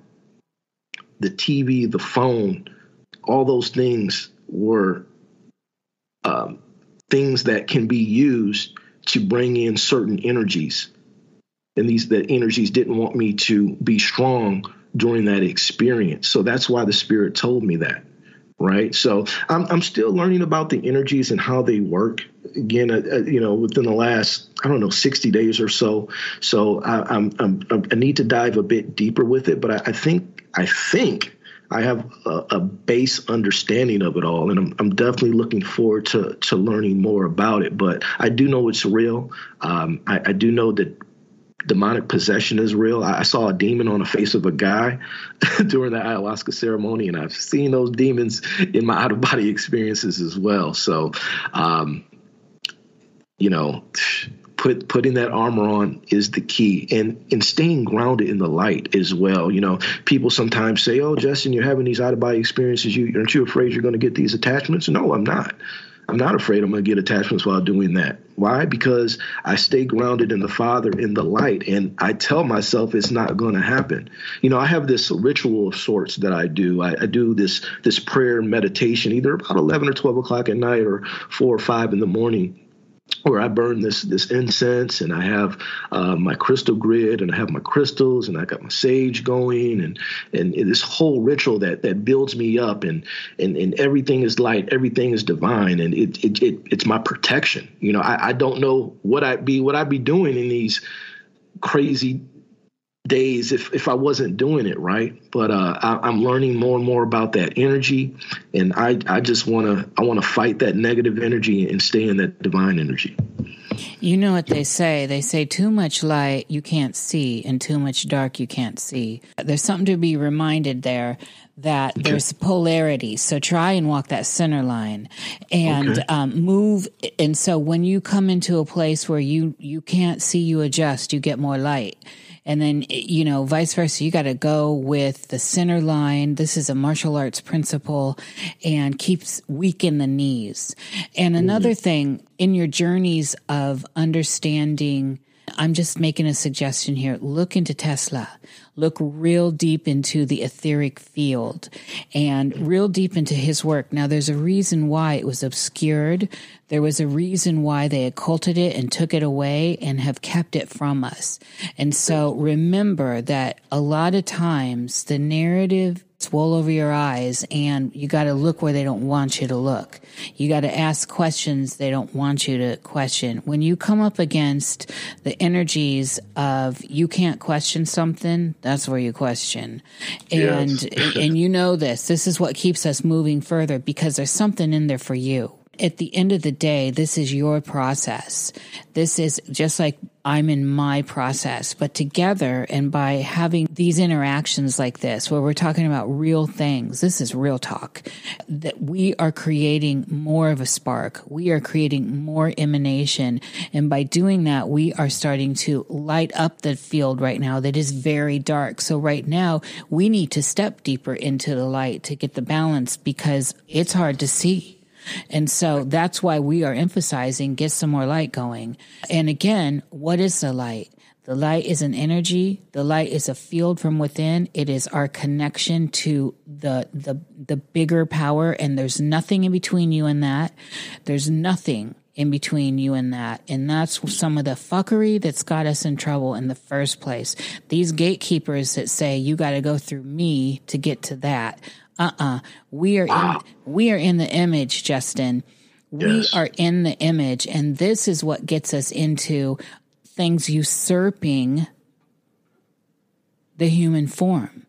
the TV, the phone, all those things were um, things that can be used to bring in certain energies. And these the energies didn't want me to be strong during that experience. So that's why the spirit told me that. right? So I'm I'm still learning about the energies and how they work. Again, uh, uh, you know, within the last I don't know 60 days or so. So I, I'm, I'm I need to dive a bit deeper with it, but I, I think I think I have a, a, base understanding of it all, and I'm, I'm definitely looking forward to to learning more about it. But I do know it's real. Um, I, I do know that demonic possession is real. I, saw a demon on the face of a guy during the ayahuasca ceremony, and I've seen those demons in my out of body experiences as well. So, um, you know, put putting that armor on is the key, and and staying grounded in the light as well. You know, people sometimes say, "Oh, Jesston, you're having these out of body experiences. You aren't you afraid you're going to get these attachments?" No, I'm not. I'm not afraid I'm going to get attachments while doing that. Why? Because I stay grounded in the Father, in the light, and I tell myself it's not going to happen. You know, I have this ritual of sorts that I do. I, I, do this this prayer meditation either about 11 or 12 o'clock at night or four or five in the morning where I burn this this incense and I have uh, my crystal grid and I have my crystals and I got my sage going and and this whole ritual that that builds me up and and, and everything is light, everything is divine and it, it, it it's my protection. You know, I, I don't know what I'd be what I'd be doing in these crazy days if if I wasn't doing it right. But uh, I, am learning more and more about that energy, and I I just want to I want to fight that negative energy and stay in that divine energy. You know what they say? They say too much light you can't see, and too much dark you can't see. There's something to be reminded there that okay. there's polarity. So try and walk that center line and okay. um, move. And so when you come into a place where you you can't see, you adjust. You get more light and then, you know, vice versa. You got to go with the center line. This is a martial arts principle and keeps weak in the knees. And another mm-hmm. thing in your journeys of understanding I'm just making a suggestion here. Look into Tesla. Look real deep into the etheric field and real deep into his work. Now, there's a reason why it was obscured. There was a reason why they occulted it and took it away and have kept it from us. And so remember that a lot of times the narrative wool over your eyes and you got to look where they don't want you to look. You got to ask questions they don't want you to question. When you come up against the energies of you can't question something, that's where you question. And yes. and you know this. This is what keeps us moving further because there's something in there for you at the end of the day, this is your process. This is just like I'm in my process, but together and by having these interactions like this, where we're talking about real things, this is real talk, that we are creating more of a spark. We are creating more emanation. And by doing that, we are starting to light up the field right now that is very dark. So right now we need to step deeper into the light to get the balance because it's hard to see. And so that's why we are emphasizing get some more light going. And again, what is the light? The light is an energy. The light is a field from within. It is our connection to the, the, the bigger power. And there's nothing in between you and that. There's nothing in between you and that. And that's some of the fuckery that's got us in trouble in the first place. These gatekeepers that say you got to go through me to get to that uh-uh. We are in we are in the image Jesston. We yes. are in the image and this is what gets us into things usurping the human form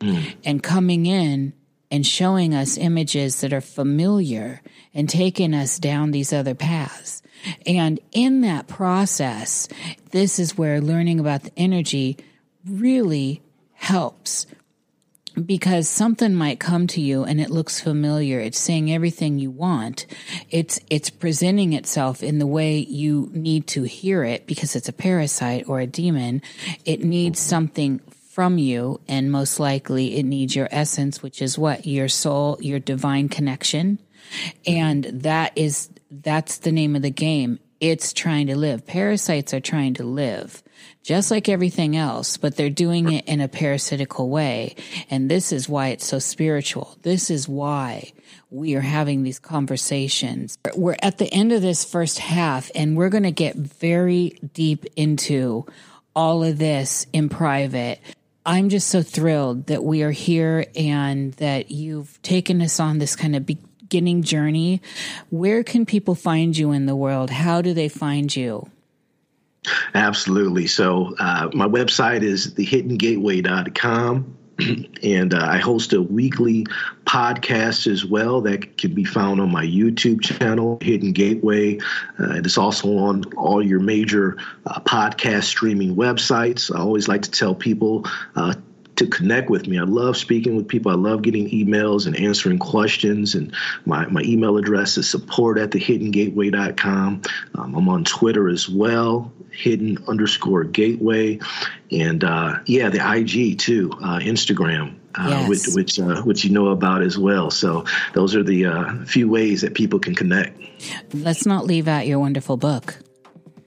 mm. and coming in and showing us images that are familiar and taking us down these other paths. And in that process this is where learning about the energy really helps because something might come to you and it looks familiar. It's saying everything you want. It's it's presenting itself in the way you need to hear it because it's a parasite or a demon. It needs something from you and most likely it needs your essence which is what? Your soul your divine connection. And that is that's the name of the game. It's trying to live. Parasites are trying to live just like everything else, but they're doing it in a parasitical way. And this is why it's so spiritual. This is why we are having these conversations. We're at the end of this first half and we're going to get very deep into all of this in private. I'm just so thrilled that we are here and that you've taken us on this kind of beginning journey. Where can people find you in the world? How do they find you? Absolutely. So, uh, my website is thehiddengateway.com. and uh, I host a weekly podcast as well that can be found on my YouTube channel, Hidden Gateway. Uh, it is also on all your major uh, podcast streaming websites. I always like to tell people uh, to connect with me. I love speaking with people. I love getting emails and answering questions. And my, my email address is support at the thehiddengateway.com. Um, I'm on Twitter as well, hidden underscore gateway. And uh, yeah, the IG too, uh, Instagram. Uh, yes. which which, uh, which you know about as well. So those are the uh, few ways that people can connect. Let's not leave out your wonderful book.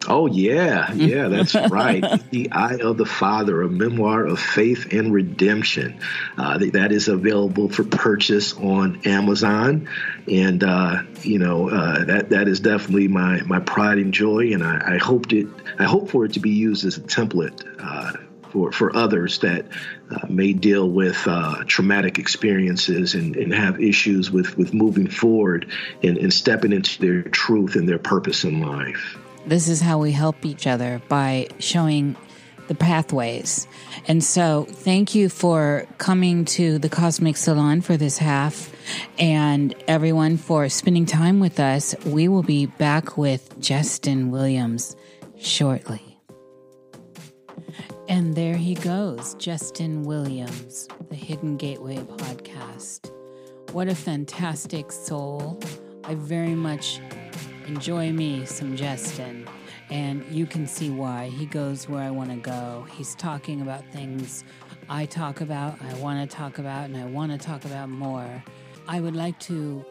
Oh, yeah. Yeah, that's right. the Eye of the Father, a memoir of faith and redemption. Uh, that is available for purchase on Amazon. And, uh, you know, uh, that that is definitely my, my pride and joy. And I, I, hoped it, I hope for it to be used as a template uh, for, for others that uh, may deal with uh, traumatic experiences and, and have issues with, with moving forward and, and stepping into their truth and their purpose in life. This is how we help each other by showing the pathways. And so, thank you for coming to the Cosmic Salon for this half and everyone for spending time with us. We will be back with Jesston Williams shortly. And there he goes, Jesston Williams, the Hidden Gateway podcast. What a fantastic soul. I very much enjoy me some Jesston. And you can see why. He goes where I want to go. He's talking about things I talk about, I want to talk about, and I want to talk about more. I would like to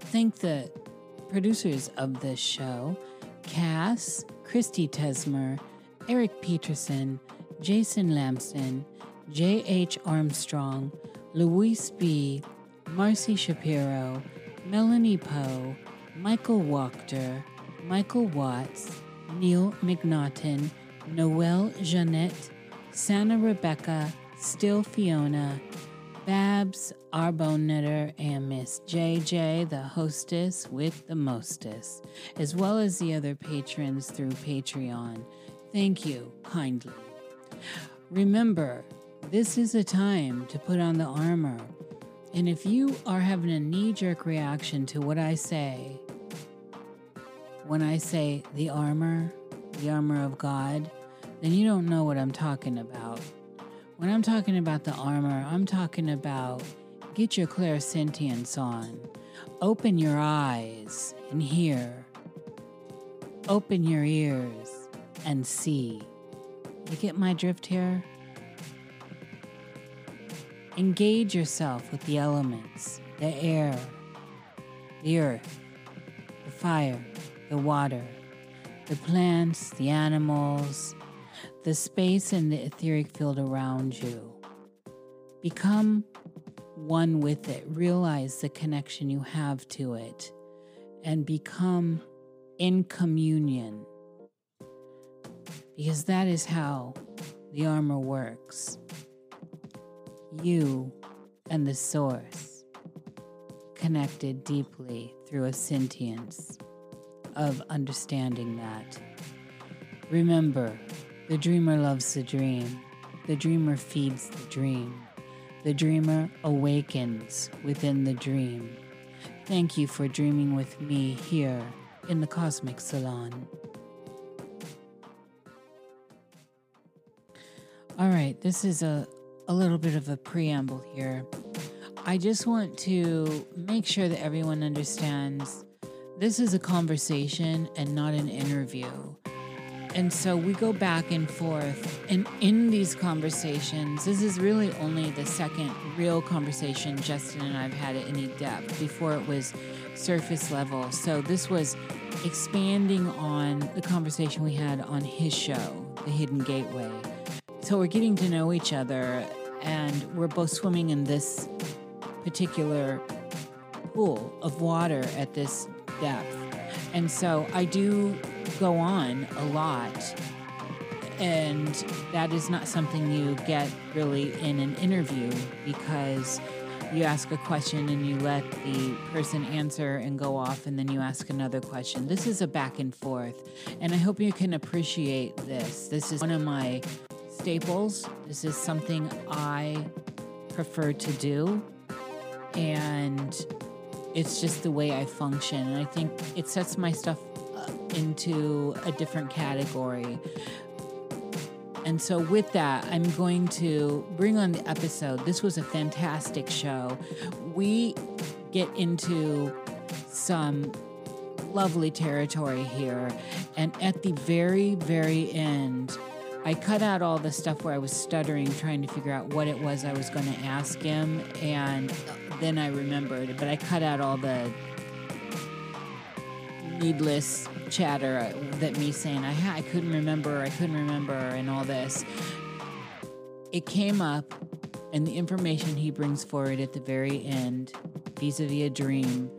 thank the producers of this show Cass, Christy Tesmer, Eric Peterson, Jason Lamson, J.H. Armstrong, Louise B., Marcy Shapiro, Melanie Poe, Michael Wachter, Michael Watts, Neil McNaughton, Noelle Jeanette, Santa Rebecca, Still Fiona, Babs, our bone knitter, and Miss JJ, the hostess with the mostest, as well as the other patrons through Patreon. Thank you kindly. Remember, this is a time to put on the armor. And if you are having a knee jerk reaction to what I say, when I say the armor, the armor of God, then you don't know what I'm talking about. When I'm talking about the armor, I'm talking about get your clairsentience on. Open your eyes and hear. Open your ears and see. You get my drift here? Engage yourself with the elements the air, the earth, the fire, the water, the plants, the animals, the space and the etheric field around you. Become one with it. Realize the connection you have to it and become in communion. Because that is how the armor works. You and the source connected deeply through a sentience of understanding that. Remember, the dreamer loves the dream, the dreamer feeds the dream, the dreamer awakens within the dream. Thank you for dreaming with me here in the Cosmic Salon. All right, this is a, a little bit of a preamble here. I just want to make sure that everyone understands this is a conversation and not an interview. And so we go back and forth. And in these conversations, this is really only the second real conversation Jesston and I have had at any depth. Before it was surface level. So this was expanding on the conversation we had on his show, The Hidden Gateway. So we're getting to know each other, and we're both swimming in this particular pool of water at this depth. And so I do go on a lot And that is not something you get really in an interview because you ask a question and you let the person answer and go off, and then you ask another question. This is a back and forth, and I hope you can appreciate this. This is one of my staples. This is something I prefer to do, and it's just the way I function. And I think it sets my stuff into a different category. And so, with that, I'm going to bring on the episode. This was a fantastic show. We get into some lovely territory here. And at the very, very end, I cut out all the stuff where I was stuttering, trying to figure out what it was I was going to ask him. And then I remembered, but I cut out all the needless chatter uh, that me saying I, I couldn't remember, I couldn't remember, and all this. It came up, and the information he brings forward at the very end, vis a vis a dream,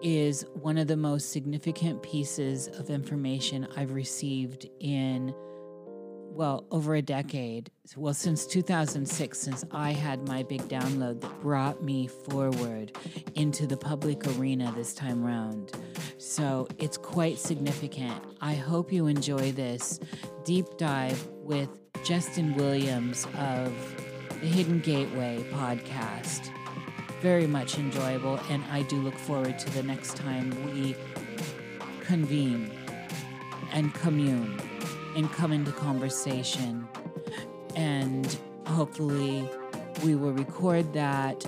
is one of the most significant pieces of information I've received in, well, over a decade. Well, since 2006, since I had my big download that brought me forward into the public arena this time round. So it's quite significant. I hope you enjoy this deep dive with Jesston Williams of the Hidden Gateway podcast. Very much enjoyable, and I do look forward to the next time we convene and commune and come into conversation. And hopefully, we will record that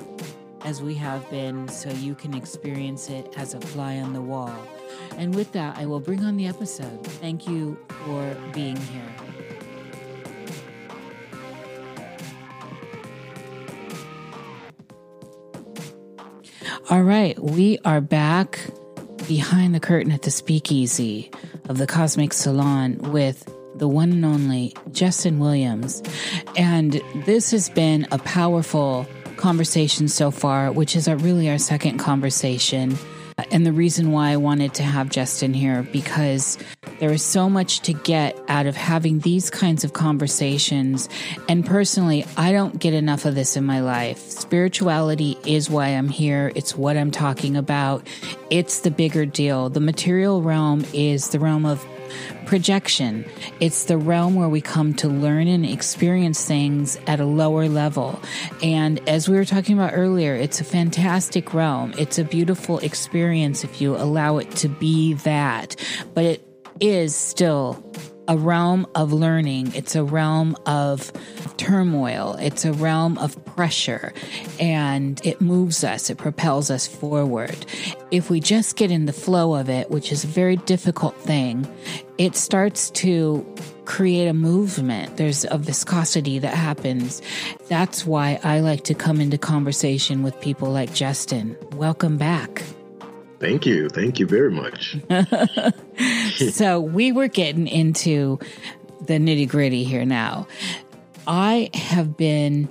as we have been so you can experience it as a fly on the wall. And with that, I will bring on the episode. Thank you for being here. All right, we are back behind the curtain at the speakeasy of the Cosmic Salon with the one and only Jesston Williams. And this has been a powerful conversation so far, which is our, really our second conversation. Uh, and the reason why I wanted to have Jesston here, because there is so much to get out of having these kinds of conversations. And personally, I don't get enough of this in my life. Spirituality is why I'm here. It's what I'm talking about. It's the bigger deal. The material realm is the realm of projection. It's the realm where we come to learn and experience things at a lower level. And as we were talking about earlier, it's a fantastic realm. It's a beautiful experience if you allow it to be that. But it is still a realm of learning. It's a realm of turmoil. It's a realm of pressure and it moves us. It propels us forward. If we just get in the flow of it, which is a very difficult thing, it starts to create a movement. There's a viscosity that happens. That's why I like to come into conversation with people like Jesston. Welcome back. Thank you. Thank you very much. so we were getting into the nitty gritty here now. I have been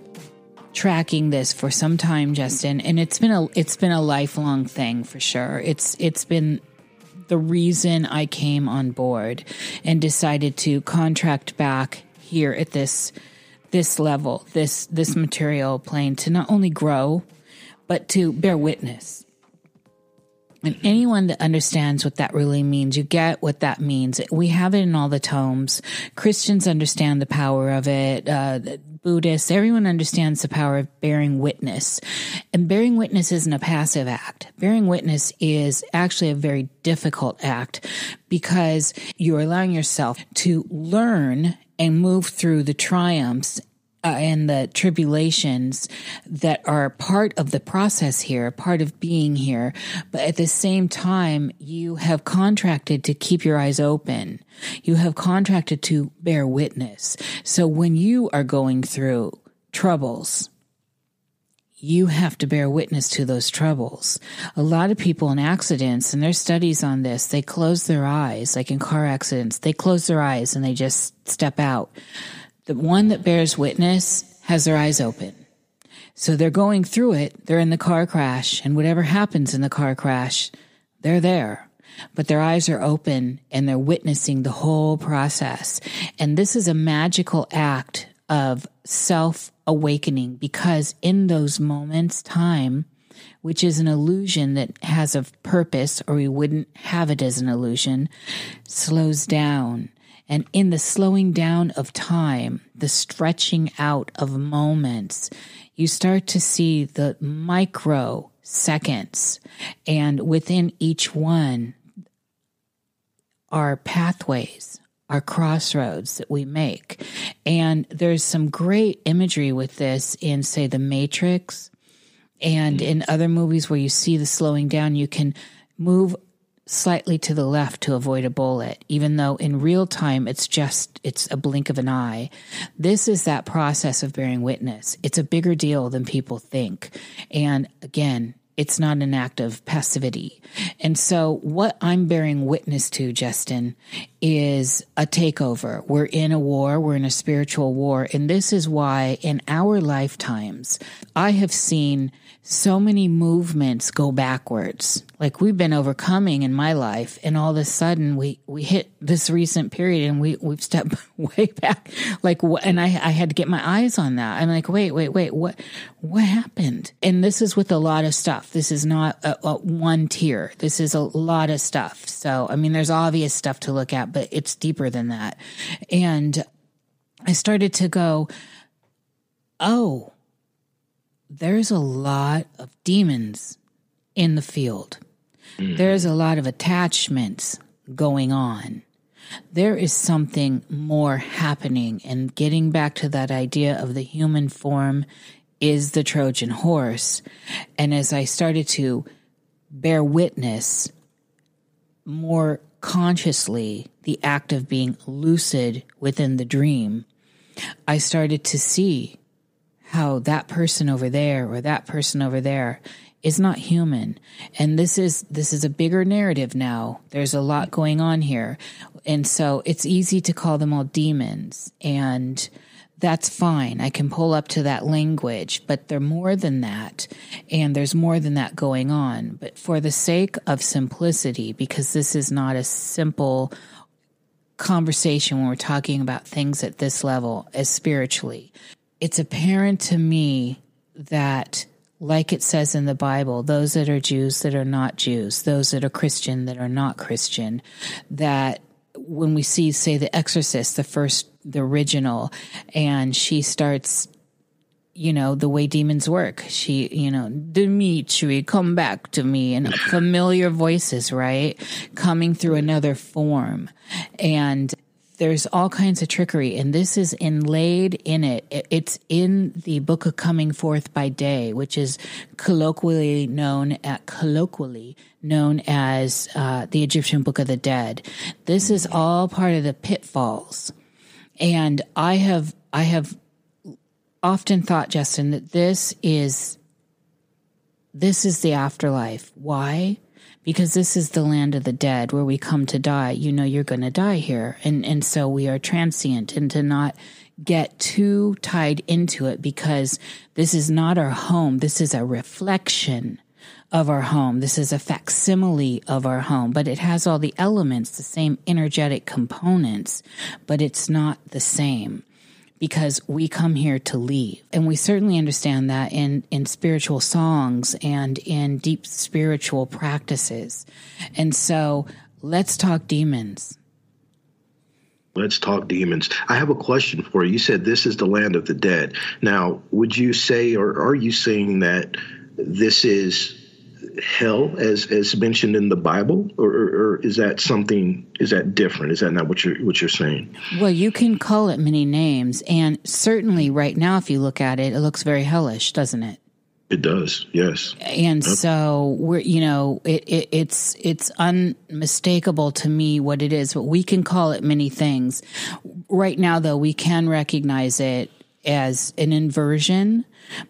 tracking this for some time, Jesston, and it's been a it's been a lifelong thing for sure. It's it's been the reason I came on board and decided to contract back here at this this level, this this material plane to not only grow, but to bear witness and anyone that understands what that really means, you get what that means. We have it in all the tomes. Christians understand the power of it. Uh, Buddhists, everyone understands the power of bearing witness. And bearing witness isn't a passive act. Bearing witness is actually a very difficult act because you're allowing yourself to learn and move through the triumphs uh, and the tribulations that are part of the process here, part of being here. But at the same time, you have contracted to keep your eyes open. You have contracted to bear witness. So when you are going through troubles, you have to bear witness to those troubles. A lot of people in accidents, and there's studies on this, they close their eyes, like in car accidents, they close their eyes and they just step out the one that bears witness has their eyes open. So they're going through it. They're in the car crash and whatever happens in the car crash, they're there. but their eyes are open and they're witnessing the whole process. And this is a magical act of self awakening because in those moments, time, which is an illusion that has a purpose, or we wouldn't have it as an illusion, slows down. And in the slowing down of time, the stretching out of moments, you start to see the micro seconds. And within each one are pathways, are crossroads that we make. And there's some great imagery with this in, say, The Matrix and in other movies where you see the slowing down, you can move slightly to the left to avoid a bullet, even though in real time it's just it's a blink of an eye. This is that process of bearing witness. It's a bigger deal than people think. And again, it's not an act of passivity. And so, what I'm bearing witness to, Jesston, is a takeover. We're in a war, we're in a spiritual war. And this is why, in our lifetimes, I have seen so many movements go backwards. Like we've been overcoming in my life, and all of a sudden we we hit this recent period, and we we've stepped way back. Like, and I I had to get my eyes on that. I'm like, wait, wait, wait, what what happened? And this is with a lot of stuff. This is not a, a one tier. This is a lot of stuff. So I mean, there's obvious stuff to look at, but it's deeper than that. And I started to go, oh there's a lot of demons in the field. Mm. There's a lot of attachments going on. There is something more happening. And getting back to that idea of the human form is the Trojan horse. And as I started to bear witness more consciously the act of being lucid within the dream, I started to see how that person over there or that person over there is not human. And this is this is a bigger narrative now. There's a lot going on here. And so it's easy to call them all demons. And that's fine. I can pull up to that language but they're more than that. And there's more than that going on. But for the sake of simplicity because this is not a simple conversation when we're talking about things at this level as spiritually it's apparent to me that like it says in the Bible, those that are Jews that are not Jews, those that are Christian that are not Christian, that when we see, say, The Exorcist, the first, the original, and she starts, you know, the way demons work. She, you know, Dimitri, come back to me, and familiar voices, right? Coming through another form. And there's all kinds of trickery, and this is inlaid in it. It's in the Book of Coming Forth by Day, which is colloquially known at colloquially known as uh, the Egyptian Book of the Dead. This is all part of the pitfalls, and I have I have often thought, Jesston, that this is this is the afterlife. Why? Because this is the land of the dead where we come to die. You know, you're going to die here. And, and so we are transient and to not get too tied into it because this is not our home. This is a reflection of our home. This is a facsimile of our home, but it has all the elements, the same energetic components, but it's not the same because we come here to leave. And we certainly understand that in, in spiritual songs and in deep spiritual practices. And so let's talk demons. Let's talk demons. I have a question for you. You said this is the land of the dead. Now, would you say, or are you saying that this is hell as as mentioned in the Bible, or, or, is that something? Is that different? Is that not what you're what you're saying? Well, you can call it many names, and certainly right now, if you look at it, it looks very hellish, doesn't it? It does, yes. And yep. so we're, you know, it, it, it's it's unmistakable to me what it is, but we can call it many things. Right now, though, we can recognize it as an inversion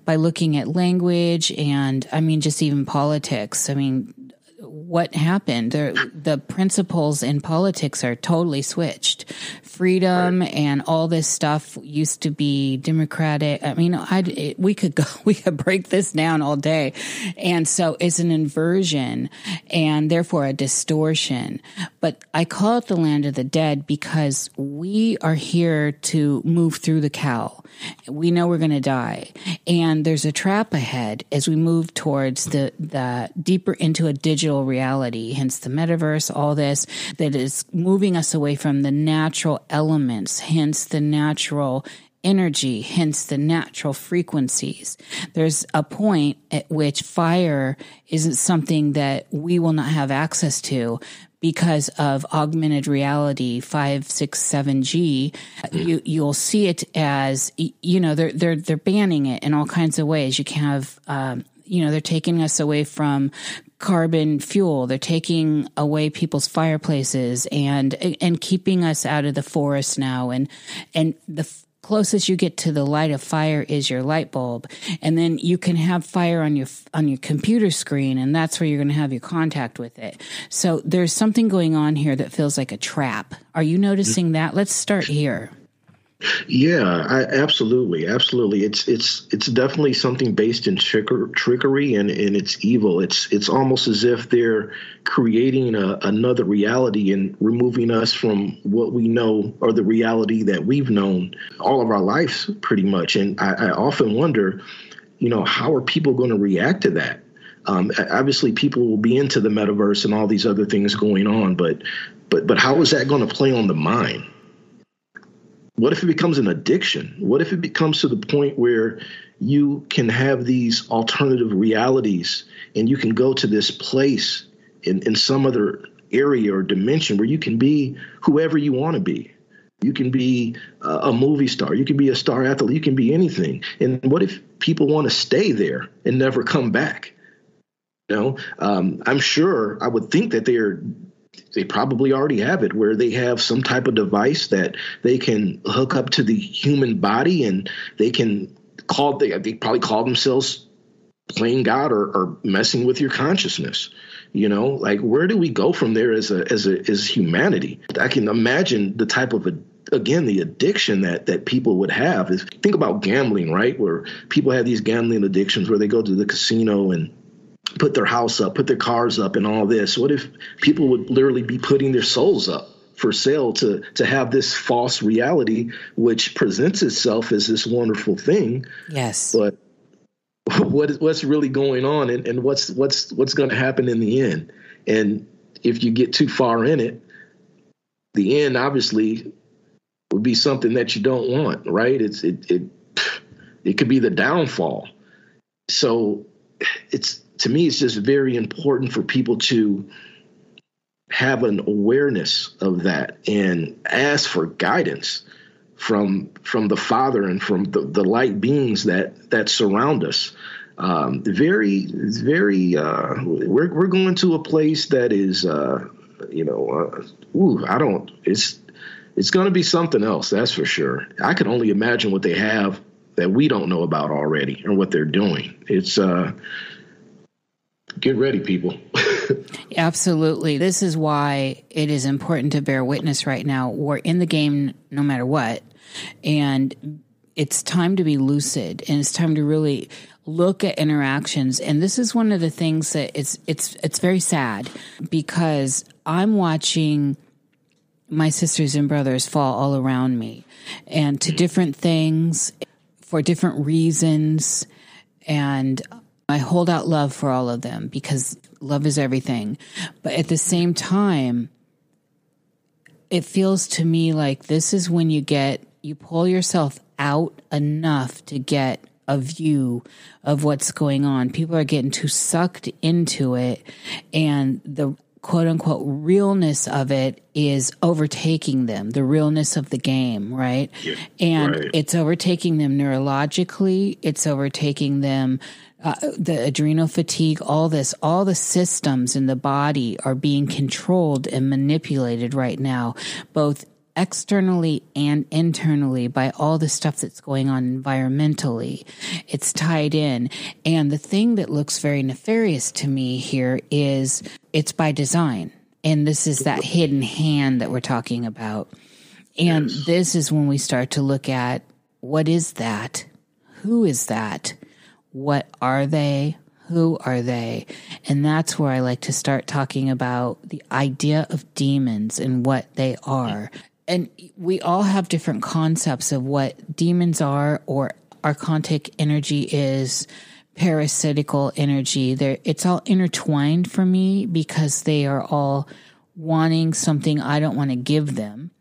by looking at language and I mean just even politics. I mean what happened. The, the principles in politics are totally switched. Freedom right. and all this stuff used to be democratic. I mean, I'd, we could go, we could break this down all day. And so it's an inversion and therefore a distortion. But I call it the land of the dead because we are here to move through the cow. We know we're going to die. And there's a trap ahead as we move towards the, the deeper into a digital reality, hence the metaverse, all this that is moving us away from the natural elements, hence the natural energy, hence the natural frequencies. There's a point at which fire isn't something that we will not have access to because of augmented reality 5 6 7g you you'll see it as you know they're they're they're banning it in all kinds of ways. You can have um, you know they're taking us away from carbon fuel. They're taking away people's fireplaces and and keeping us out of the forest now. And and the closest you get to the light of fire is your light bulb. And then you can have fire on your on your computer screen and that's where you're going to have your contact with it. So there's something going on here that feels like a trap. Are you noticing that? Let's start here yeah, I, absolutely, absolutely. It's it's it's definitely something based in tricker, trickery and, and it's evil. It's it's almost as if they're creating a, another reality and removing us from what we know or the reality that we've known all of our lives, pretty much. And I, I often wonder, you know, how are people going to react to that? Um, obviously, people will be into the metaverse and all these other things going on, but but but how is that going to play on the mind? What if it becomes an addiction? What if it becomes to the point where you can have these alternative realities and you can go to this place in, in some other area or dimension where you can be whoever you want to be? You can be a movie star. You can be a star athlete. You can be anything. And what if people want to stay there and never come back? You know, um, I'm sure I would think that they're they probably already have it where they have some type of device that they can hook up to the human body and they can call they, they probably call themselves playing God or, or messing with your consciousness. You know, like where do we go from there as a as a as humanity? I can imagine the type of a again the addiction that that people would have is think about gambling right where people have these gambling addictions where they go to the casino and put their house up, put their cars up, and all this? What if people would literally be putting their souls up for sale to to have this false reality, which presents itself as this wonderful thing? Yes, but what is what's really going on, and, and what's what's what's going to happen in the end? And if you get too far in it, the end obviously would be something that you don't want, right? It's it it it could be the downfall. So it's to me, it's just very important for people to have an awareness of that and ask for guidance from from the Father and from the, the light beings that that surround us. Um, very, very. Uh, we're we're going to a place that is, uh, you know, uh, ooh, I don't. It's it's going to be something else. That's for sure. I can only imagine what they have that we don't know about already and what they're doing. It's uh, get ready, people. Absolutely. This is why it is important to bear witness right now. We're in the game no matter what. And it's time to be lucid and it's time to really look at interactions. And this is one of the things that it's it's it's very sad because I'm watching my sisters and brothers fall all around me and to different things for different reasons. And I hold out love for all of them because love is everything. But at the same time, it feels to me like this is when you get, you pull yourself out enough to get a view of what's going on. People are getting too sucked into it and the quote unquote realness of it is overtaking them, the realness of the game, right? Yeah, and right. it's overtaking them neurologically, it's overtaking them uh, the adrenal fatigue, all this, all the systems in the body are being controlled and manipulated right now, both externally and internally by all the stuff that's going on environmentally. It's tied in. And the thing that looks very nefarious to me here is it's by design. And this is that hidden hand that we're talking about. And yes. this is when we start to look at what is that? Who is that? What are they? Who are they? And that's where I like to start talking about the idea of demons and what they are. And we all have different concepts of what demons are or archontic energy is, parasitical energy. They're, it's all intertwined for me because they are all wanting something I don't want to give them.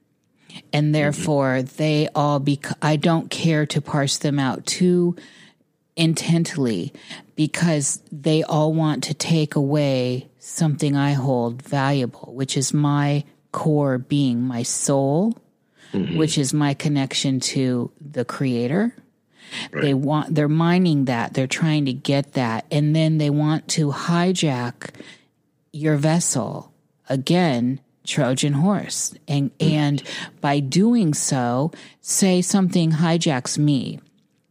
And therefore, mm-hmm. they all, bec- I don't care to parse them out too intently because they all want to take away something I hold valuable, which is my core being, my soul, mm-hmm. which is my connection to the creator. Right. They want, they're mining that. They're trying to get that. And then they want to hijack your vessel again, Trojan horse. And, mm-hmm. and by doing so, say something hijacks me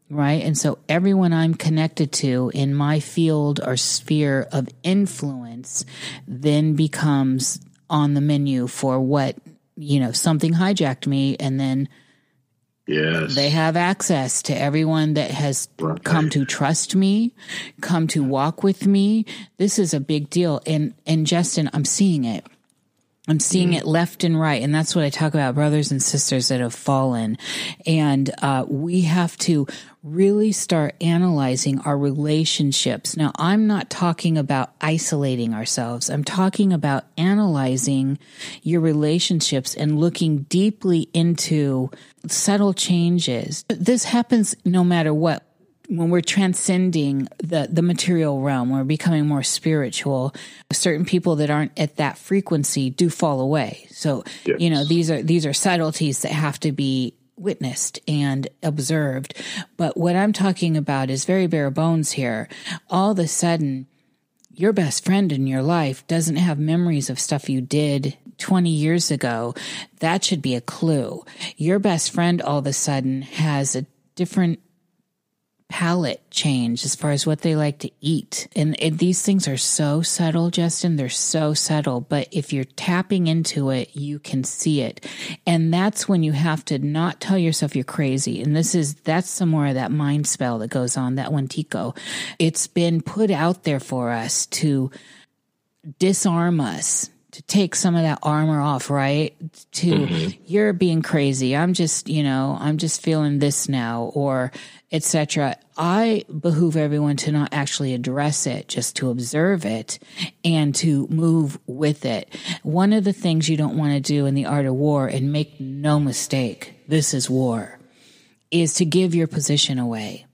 right? And so everyone I'm connected to in my field or sphere of influence then becomes on the menu for what, you know, something hijacked me and then Yes. They have access to everyone that has right. come to trust me, come to walk with me. This is a big deal. And and Jesston, I'm seeing it. I'm seeing mm. it left and right. And that's what I talk about brothers and sisters that have fallen. And uh, we have to really start analyzing our relationships. Now, I'm not talking about isolating ourselves. I'm talking about analyzing your relationships and looking deeply into subtle changes. This happens no matter what when we're transcending the the material realm, we're becoming more spiritual. Certain people that aren't at that frequency do fall away. So yes. you know these are these are subtleties that have to be witnessed and observed. But what I'm talking about is very bare bones here. All of a sudden, your best friend in your life doesn't have memories of stuff you did 20 years ago. That should be a clue. Your best friend all of a sudden has a different palate change as far as what they like to eat. And, and, these things are so subtle, Jesston. They're so subtle. But if you're tapping into it, you can see it. And that's when you have to not tell yourself you're crazy. And this is, that's some more of that mind spell that goes on, that one Tico. It's been put out there for us to disarm us to take some of that armor off, right? To mm-hmm. you're being crazy. I'm just, you know, I'm just feeling this now or etc. I behoove everyone to not actually address it, just to observe it and to move with it. One of the things you don't want to do in the art of war and make no mistake, this is war, is to give your position away.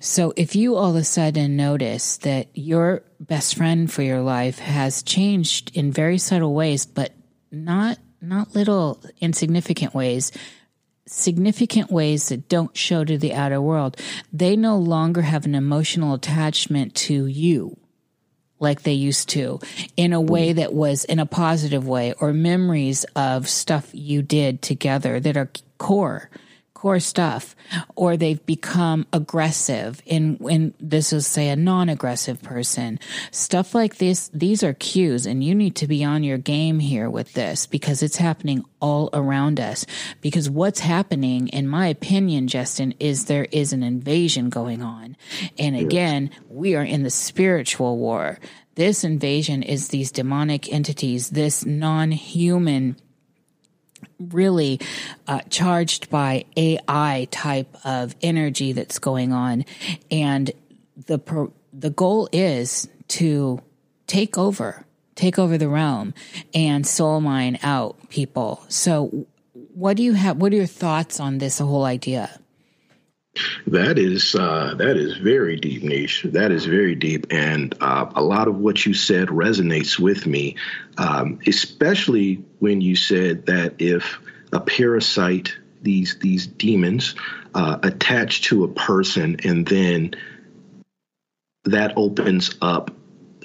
So if you all of a sudden notice that your best friend for your life has changed in very subtle ways, but not not little insignificant ways, significant ways that don't show to the outer world, they no longer have an emotional attachment to you like they used to in a way that was in a positive way or memories of stuff you did together that are core core stuff or they've become aggressive in in this is say a non-aggressive person. Stuff like this these are cues and you need to be on your game here with this because it's happening all around us. Because what's happening in my opinion Jesston is there is an invasion going on. And again we are in the spiritual war. This invasion is these demonic entities this non-human really uh, charged by AI type of energy that's going on, and the pro- the goal is to take over, take over the realm, and soul mine out people. So, what do you have? What are your thoughts on this whole idea? That is uh, that is very deep, Niish. That is very deep, and uh, a lot of what you said resonates with me, um, especially when you said that if a parasite, these these demons, uh, attach to a person, and then that opens up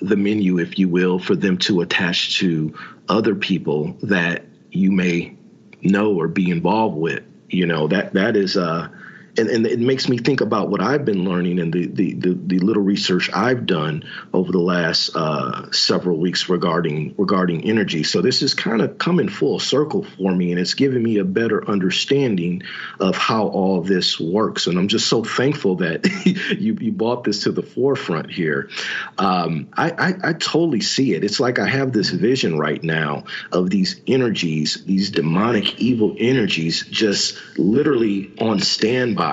the menu, if you will, for them to attach to other people that you may know or be involved with. You know that that is uh, and, and it makes me think about what I've been learning and the the, the, the little research I've done over the last uh, several weeks regarding regarding energy. So this is kind of coming full circle for me, and it's giving me a better understanding of how all this works. And I'm just so thankful that you you brought this to the forefront here. Um, I, I I totally see it. It's like I have this vision right now of these energies, these demonic evil energies, just literally on standby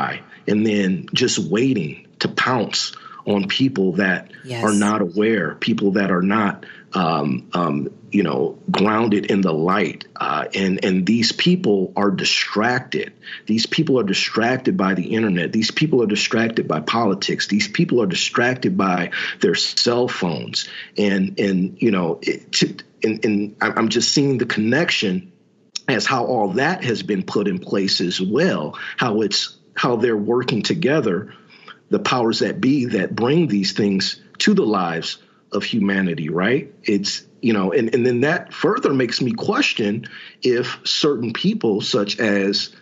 and then just waiting to pounce on people that yes. are not aware, people that are not, um, um, you know, grounded in the light. Uh, and and these people are distracted. These people are distracted by the internet. These people are distracted by politics. These people are distracted by their cell phones. And and you know, it, to, and, and I'm just seeing the connection as how all that has been put in place as well. How it's how they're working together, the powers that be that bring these things to the lives of humanity, right? It's, you know, and, and then that further makes me question if certain people, such as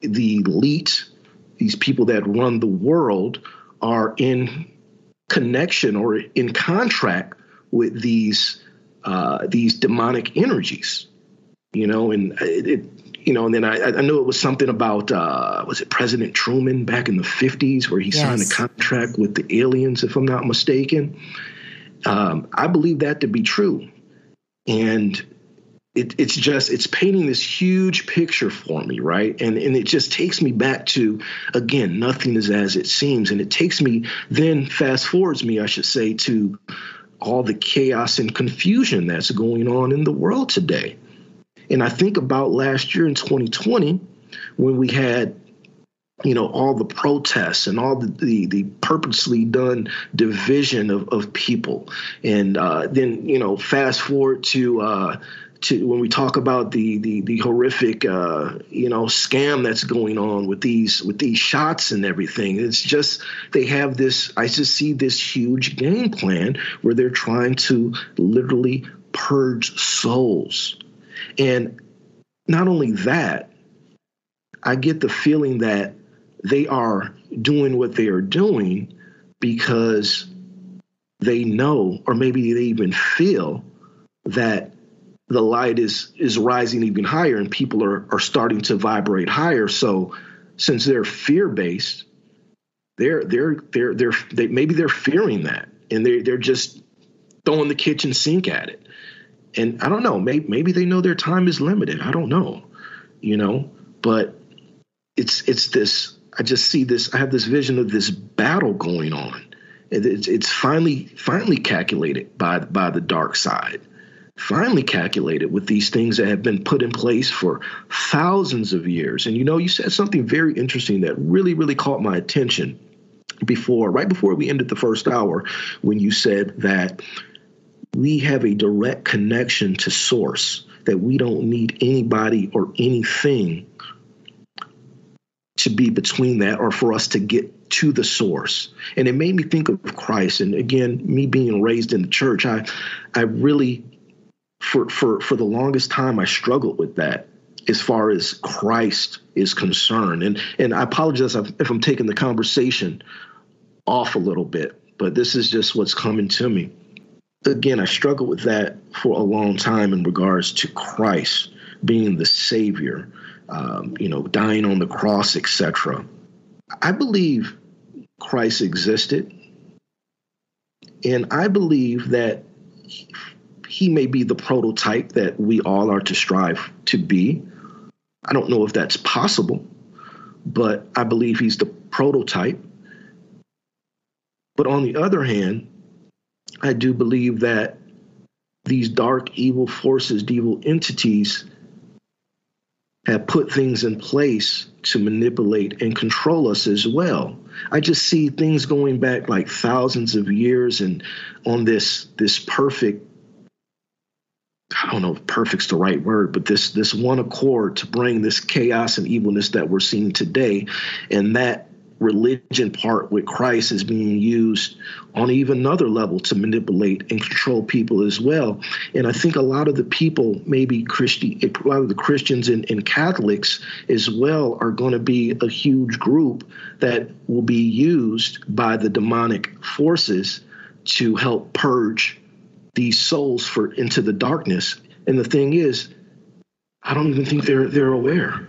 the elite, these people that run the world, are in connection or in contract with these uh, these demonic energies, you know, and it, it you know, and then I, I knew it was something about uh, was it President Truman back in the '50s where he yes. signed a contract with the aliens, if I'm not mistaken. Um, I believe that to be true, and it, it's just it's painting this huge picture for me, right? And and it just takes me back to again, nothing is as it seems, and it takes me then fast forwards me, I should say, to all the chaos and confusion that's going on in the world today and I think about last year in 2020 when we had you know all the protests and all the the, the purposely done division of, of people. And uh, then you know fast forward to uh, to when we talk about the the, the horrific uh, you know scam that's going on with these with these shots and everything. It's just they have this i just see this huge game plan where they're trying to literally purge souls and not only that, I get the feeling that they are doing what they are doing because they know, or maybe they even feel that the light is is rising even higher and people are are starting to vibrate higher. So since they're fear based, they're they're they're they're they, maybe they're fearing that and they they're just throwing the kitchen sink at it and I don't know, maybe maybe they know their time is limited. I don't know, you know, but it's it's this. I just see this. I have this vision of this battle going on. It's it's finally finally calculated by by the dark side. Finally calculated with these things that have been put in place for thousands of years. And you know, you said something very interesting that really really caught my attention before right before we ended the first hour when you said that we have a direct connection to source that we don't need anybody or anything to be between that or for us to get to the source. And it made me think of christ. And again me being raised in the church i i really for for for the longest time i struggled with that as far as christ is concerned. And and i apologize if i'm taking the conversation off a little bit but this is just what's coming to me again, I struggled with that for a long time in regards to Christ being the Savior, um, you know, dying on the cross, etc. I believe Christ existed, and I believe that he, he may be the prototype that we all are to strive to be. I don't know if that's possible, but I believe he's the prototype. But on the other hand, I do believe that these dark evil forces, evil entities, have put things in place to manipulate and control us as well. I just see things going back like thousands of years and on this this perfect I don't know if perfect's the right word, but this this one accord to bring this chaos and evilness that we're seeing today. And that religion part with Christ is being used on even another level to manipulate and control people as well. And I think a lot of the people, maybe Christian, a lot of the Christians and, and Catholics as well, are going to be a huge group that will be used by the demonic forces to help purge these souls for into the darkness. And the thing is, I don't even think they're they're aware.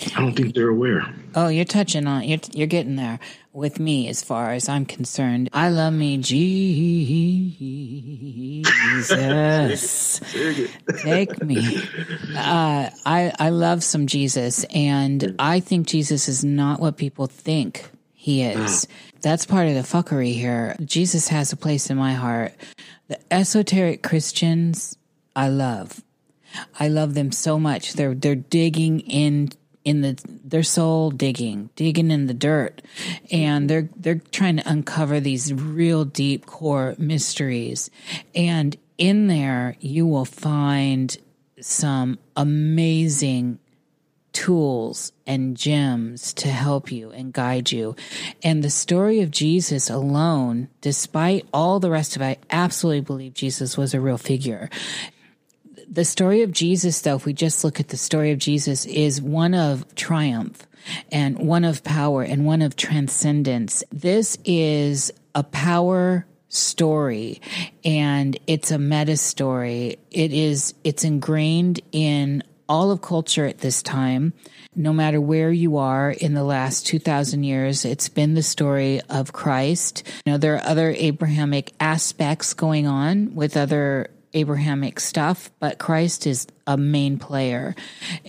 I don't think they're aware. Oh, you're touching on you're you're getting there with me as far as I'm concerned. I love me Jesus. Take me. Uh, I I love some Jesus, and I think Jesus is not what people think he is. That's part of the fuckery here. Jesus has a place in my heart. The esoteric Christians, I love. I love them so much. They're they're digging in in the their soul digging, digging in the dirt, and they're they're trying to uncover these real deep core mysteries. And in there, you will find some amazing tools and gems to help you and guide you. And the story of Jesus alone, despite all the rest of it, I absolutely believe Jesus was a real figure the story of Jesus, though, if we just look at the story of Jesus, is one of triumph and one of power and one of transcendence. This is a power story and it's a meta story. It is, it's ingrained in all of culture at this time. No matter where you are in the last 2000 years, it's been the story of Christ. You know, there are other Abrahamic aspects going on with other Abrahamic stuff, but Christ is a main player.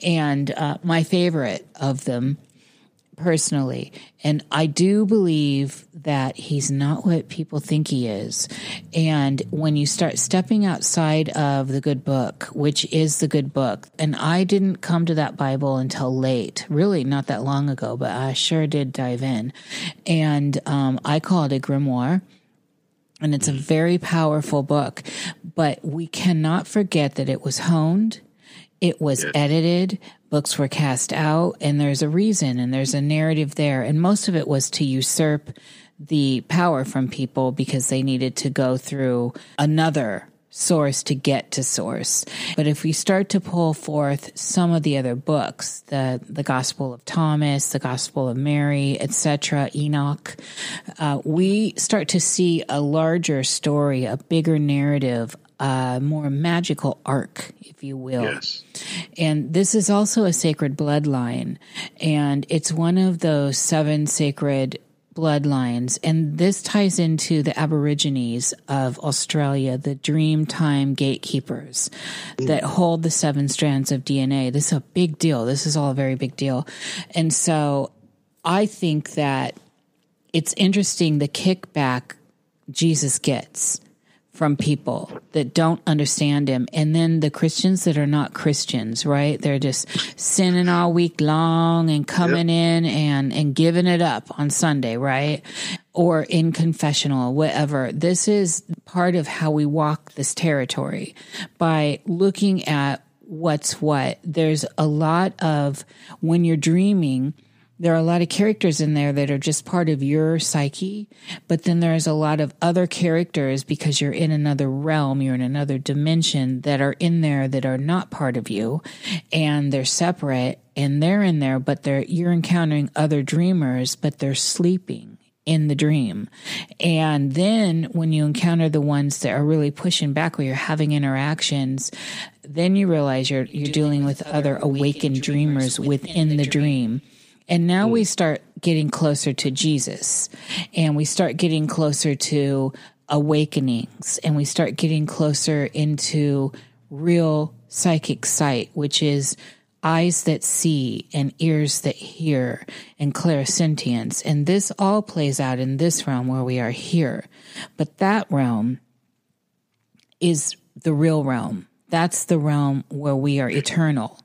And uh, my favorite of them personally. And I do believe that he's not what people think he is. And when you start stepping outside of the good book, which is the good book, and I didn't come to that Bible until late, really not that long ago, but I sure did dive in. And um, I call it a grimoire and it's a very powerful book, but we cannot forget that it was honed, it was yeah. edited, books were cast out, and there's a reason and there's a narrative there. And most of it was to usurp the power from people because they needed to go through another source to get to source. But if we start to pull forth some of the other books, the the Gospel of Thomas, the Gospel of Mary, etc., Enoch, uh, we start to see a larger story, a bigger narrative, a more magical arc, if you will. Yes. And this is also a sacred bloodline, and it's one of those seven sacred bloodlines. And this ties into the Aborigines of Australia, the Dreamtime gatekeepers that hold the seven strands of DNA. This is a big deal. This is all a very big deal. And so I think that it's interesting the kickback Jesus gets from people that don't understand him. And then the Christians that are not Christians, right? They're just sinning all week long and coming yep. in and, and giving it up on Sunday, right? Or in confessional, whatever. This is part of how we walk this territory by looking at what's what. There's a lot of when you're dreaming, there are a lot of characters in there that are just part of your psyche, but then there's a lot of other characters because you're in another realm, you're in another dimension that are in there that are not part of you and they're separate and they're in there, but they're, you're encountering other dreamers, but they're sleeping in the dream. And then when you encounter the ones that are really pushing back where you're having interactions, then you realize you're, you're dealing with other awakened dreamers within the dream and now we mm. start getting closer to Jesus and we start getting closer to awakenings and we start getting closer into real psychic sight, which is eyes that see and ears that hear and clairsentience. And this all plays out in this realm where we are here. But that realm is the real realm. That's the realm where we are eternal.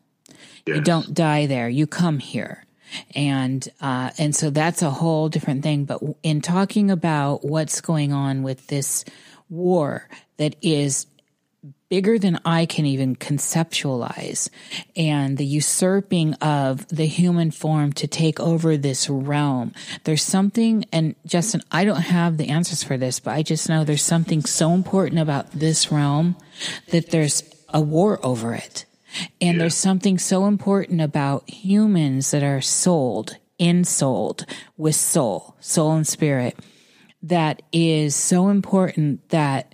Yes. You don't die there. You come here and uh, and so that's a whole different thing. But in talking about what's going on with this war that is bigger than I can even conceptualize. And the usurping of the human form to take over this realm. There's something, and Jesston, I don't have the answers for this, but I just know there's something so important about this realm that there's a war over it. And yeah. there's something so important about humans that are souled, ensouled with soul, soul and spirit, that is so important that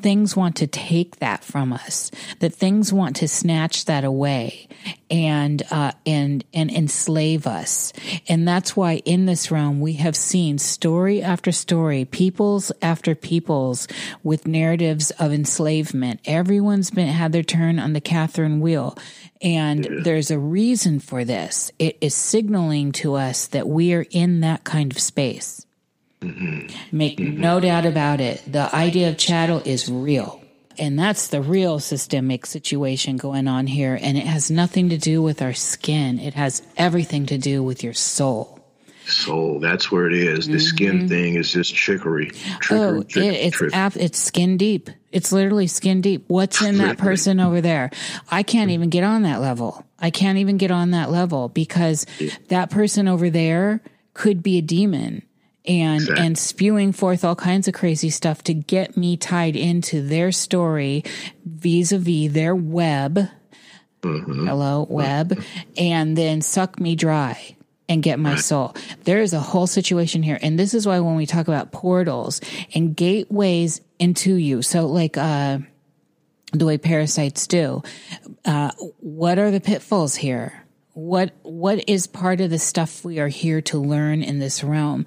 things want to take that from us that things want to snatch that away and uh, and and enslave us. And that's why in this realm we have seen story after story peoples after peoples with narratives of enslavement. Everyone's been had their turn on the catherine wheel. And yeah. there's a reason for this. It is signaling to us that we are in that kind of space Mm-hmm. Make mm-hmm. no doubt about it. The idea of chattel is real. And that's the real systemic situation going on here. And it has nothing to do with our skin. It has everything to do with your soul. Soul, that's where it is. The mm-hmm. skin thing is just trickery. trickery oh, trick, it, it's trick. Ap- it's skin deep. It's literally skin deep. What's in that person over there? I can't even get on that level. I can't even get on that level because that person over there could be a demon and exactly. and spewing forth all kinds of crazy stuff to get me tied into their story vis-a-vis their web mm-hmm. hello web mm-hmm. and then suck me dry and get my soul. There is a whole situation here. And this is why when we talk about portals and gateways into you, so like, uh, the way parasites do, uh, what are the pitfalls here? What, what is part of the stuff we are here to learn in this realm?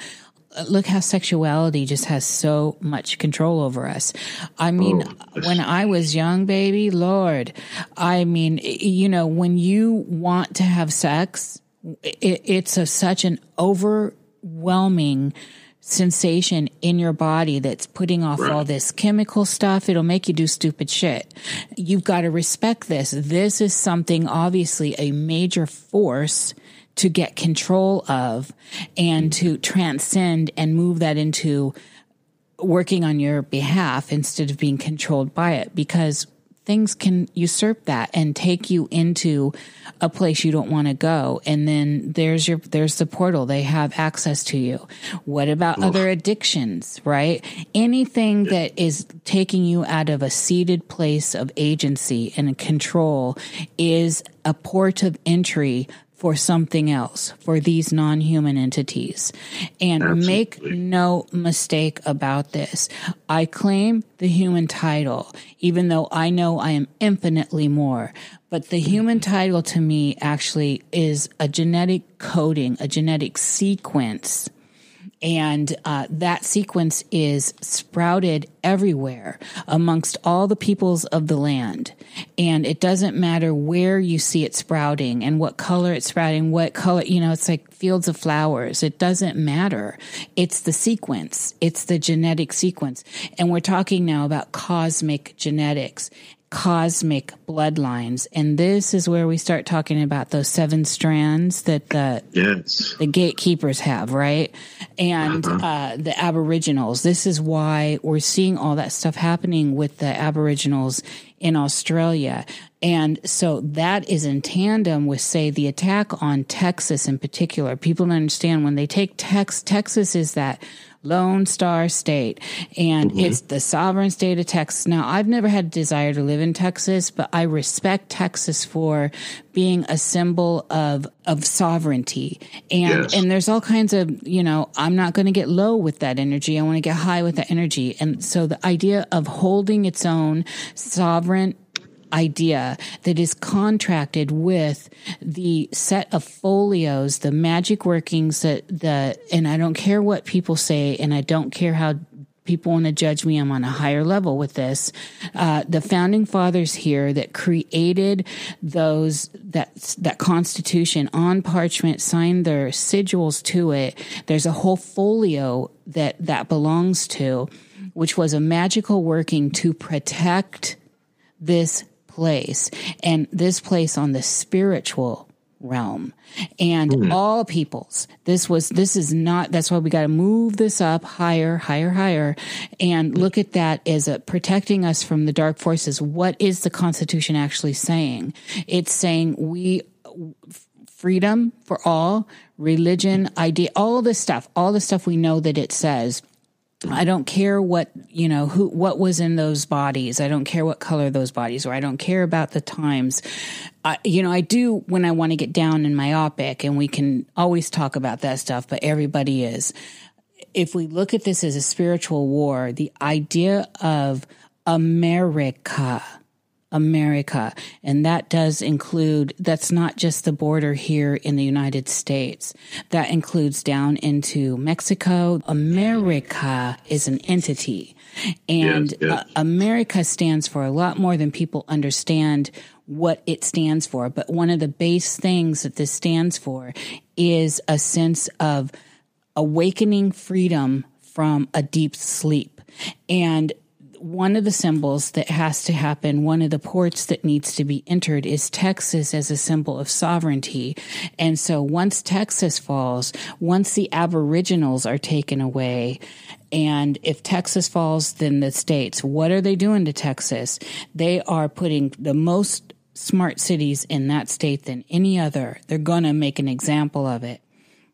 Look how sexuality just has so much control over us. I mean, oh, when I was young, baby, Lord, I mean, you know, when you want to have sex, it, it's a, such an overwhelming sensation in your body that's putting off right. all this chemical stuff. It'll make you do stupid shit. You've got to respect this. This is something obviously a major force to get control of and to mm-hmm. transcend and move that into working on your behalf instead of being controlled by it because things can usurp that and take you into a place you don't want to go. And then there's your there's the portal. They have access to you. What about Oof. other addictions right? Anything that is taking you out of a seated place of agency and control is a port of entry for something else, for these non human entities. And Absolutely. make no mistake about this. I claim the human title, even though I know I am infinitely more. But the human title to me actually is a genetic coding, a genetic sequence and uh, that sequence is sprouted everywhere amongst all the peoples of the land. And it doesn't matter where you see it sprouting and what color it's sprouting, what color, you know, it's like fields of flowers. It doesn't matter. It's the sequence, it's the genetic sequence. And we're talking now about cosmic genetics cosmic bloodlines. And this is where we start talking about those seven strands that the yes. the gatekeepers have, right? And uh-huh. uh, the aboriginals. This is why we're seeing all that stuff happening with the aboriginals in Australia. And so that is in tandem with, say, the attack on Texas in particular. People don't understand when they take Tex, Texas is that Lone Star State, and mm-hmm. it's the sovereign state of Texas. Now, I've never had a desire to live in Texas, but I respect Texas for being a symbol of of sovereignty. And yes. and there's all kinds of, you know, I'm not going to get low with that energy. I want to get high with that energy. And so the idea of holding its own sovereign idea that is contracted with the set of folios, the magic workings that the, and I don't care what people say, and I don't care how people want to judge me. I'm on a higher level with this. Uh, the founding fathers here that created those that that Constitution on parchment, signed their sigils to it. There's a whole folio that that belongs to, which was a magical working to protect this place and this place on the spiritual realm and mm. all peoples. This was, this is not, that's why we got to move this up higher, higher, higher and look at that as a protecting us from the dark forces. What is the Constitution actually saying? It's saying we, freedom for all, religion, idea, all the stuff, all the stuff we know that it says. I don't care what, you know, who, what was in those bodies. I don't care what color those bodies were. I don't care about the times. I, you know, I do when I want to get down and myopic and we can always talk about that stuff, but everybody is. If we look at this as a spiritual war, the idea of America, America. And that does include, that's not just the border here in the United States. That includes down into Mexico. America is an entity. And yes, yes. Uh, America stands for a lot more than people understand what it stands for. But one of the base things that this stands for is a sense of awakening freedom from a deep sleep. And one of the symbols that has to happen, one of the ports that needs to be entered is Texas as a symbol of sovereignty. And so once Texas falls, once the aboriginals are taken away, and if Texas falls, then the states, what are they doing to Texas? They are putting the most smart cities in that state than any other. They're going to make an example of it.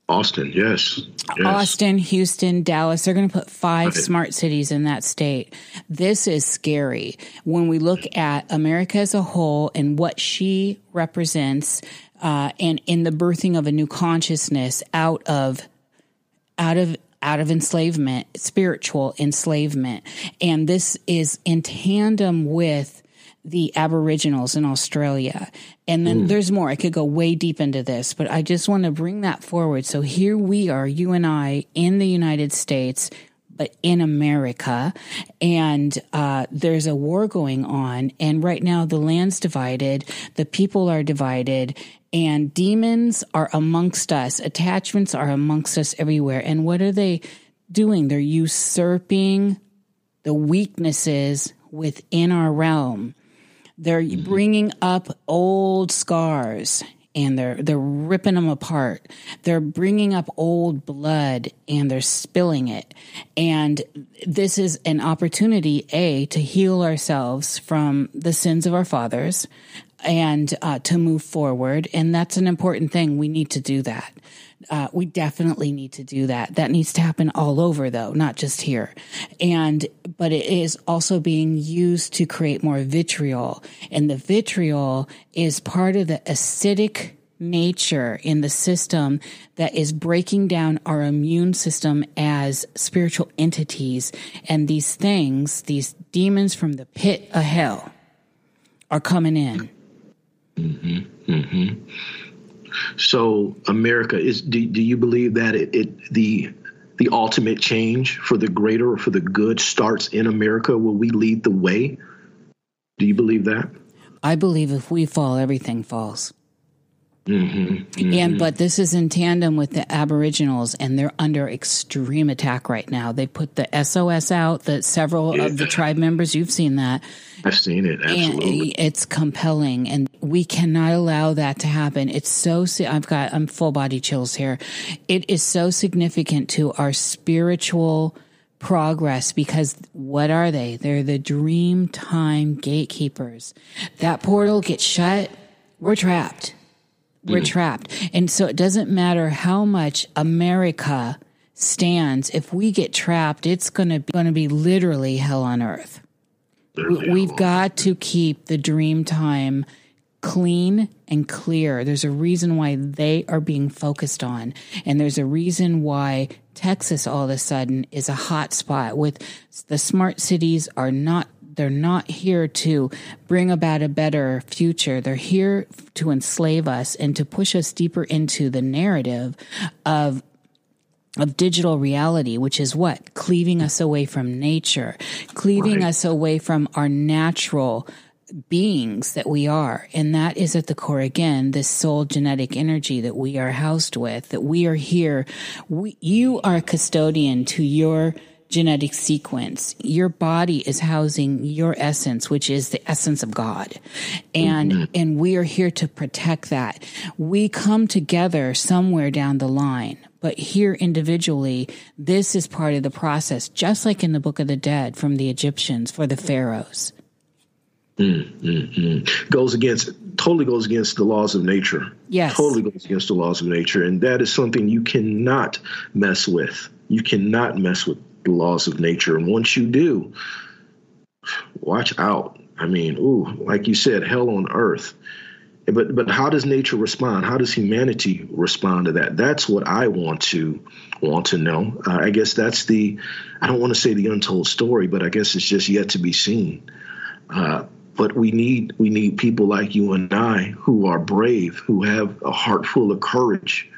Austin, yes. yes. Austin, Houston, Dallas. They're going to put five right. smart cities in that state. This is scary. When we look at America as a whole and what she represents, uh, and in the birthing of a new consciousness out of, out of, out of enslavement, spiritual enslavement. And this is in tandem with the Aboriginals in Australia. And then mm. there's more. I could go way deep into this, but I just want to bring that forward. So here we are, you and I in the United States, but in America. And uh, there's a war going on. And right now the land's divided, the people are divided, and demons are amongst us. Attachments are amongst us everywhere. And what are they doing? They're usurping the weaknesses within our realm. They're mm-hmm. bringing up old scars and they're they're ripping them apart. They're bringing up old blood and they're spilling it. And this is an opportunity a to heal ourselves from the sins of our fathers and uh, to move forward. And that's an important thing. We need to do that. Uh, we definitely need to do that. That needs to happen all over, though, not just here. And, but it is also being used to create more vitriol. And the vitriol is part of the acidic nature in the system that is breaking down our immune system as spiritual entities. And these things, these demons from the pit of hell, are coming in. Mm-hmm. Mm-hmm. So America is. Do, do you believe that it, it the the ultimate change for the greater or for the good starts in America? Will we lead the way? Do you believe that? I believe if we fall, everything falls. Mm-hmm, mm-hmm. And but this is in tandem with the Aboriginals, and they're under extreme attack right now. They put the SOS out. That several yeah. of the tribe members, you've seen that. I've seen it. Absolutely, and it's compelling, and we cannot allow that to happen. It's so. I've got. I'm full body chills here. It is so significant to our spiritual progress because what are they? They're the dream time gatekeepers. That portal gets shut. We're trapped we're mm. trapped. And so it doesn't matter how much America stands. If we get trapped, it's going to be, going to be literally hell on earth. We've got to keep the dream time clean and clear. There's a reason why they are being focused on. And there's a reason why Texas all of a sudden is a hot spot with the smart cities are not they're not here to bring about a better future. They're here to enslave us and to push us deeper into the narrative of of digital reality, which is what? Cleaving us away from nature, cleaving right. us away from our natural beings that we are. And that is at the core again, this soul genetic energy that we are housed with, that we are here. We, you are a custodian to your genetic sequence. Your body is housing your essence, which is the essence of God. And, mm-hmm. and we are here to protect that. We come together somewhere down the line. But here individually, this is part of the process, just like in the Book of the Dead from the Egyptians for the pharaohs. Mm, mm, mm. Goes against, totally goes against the laws of nature. Yes. Totally goes against the laws of nature. And that is something you cannot mess with. You cannot mess with the laws of nature. And once you do, watch out. I mean, ooh, like you said, hell on earth. But but how does nature respond? How does humanity respond to that? That's what I want to want to know. Uh, I guess that's the I don't want to say the untold story, but I guess it's just yet to be seen. Uh, but we need we need people like you and I who are brave, who have a heart full of courage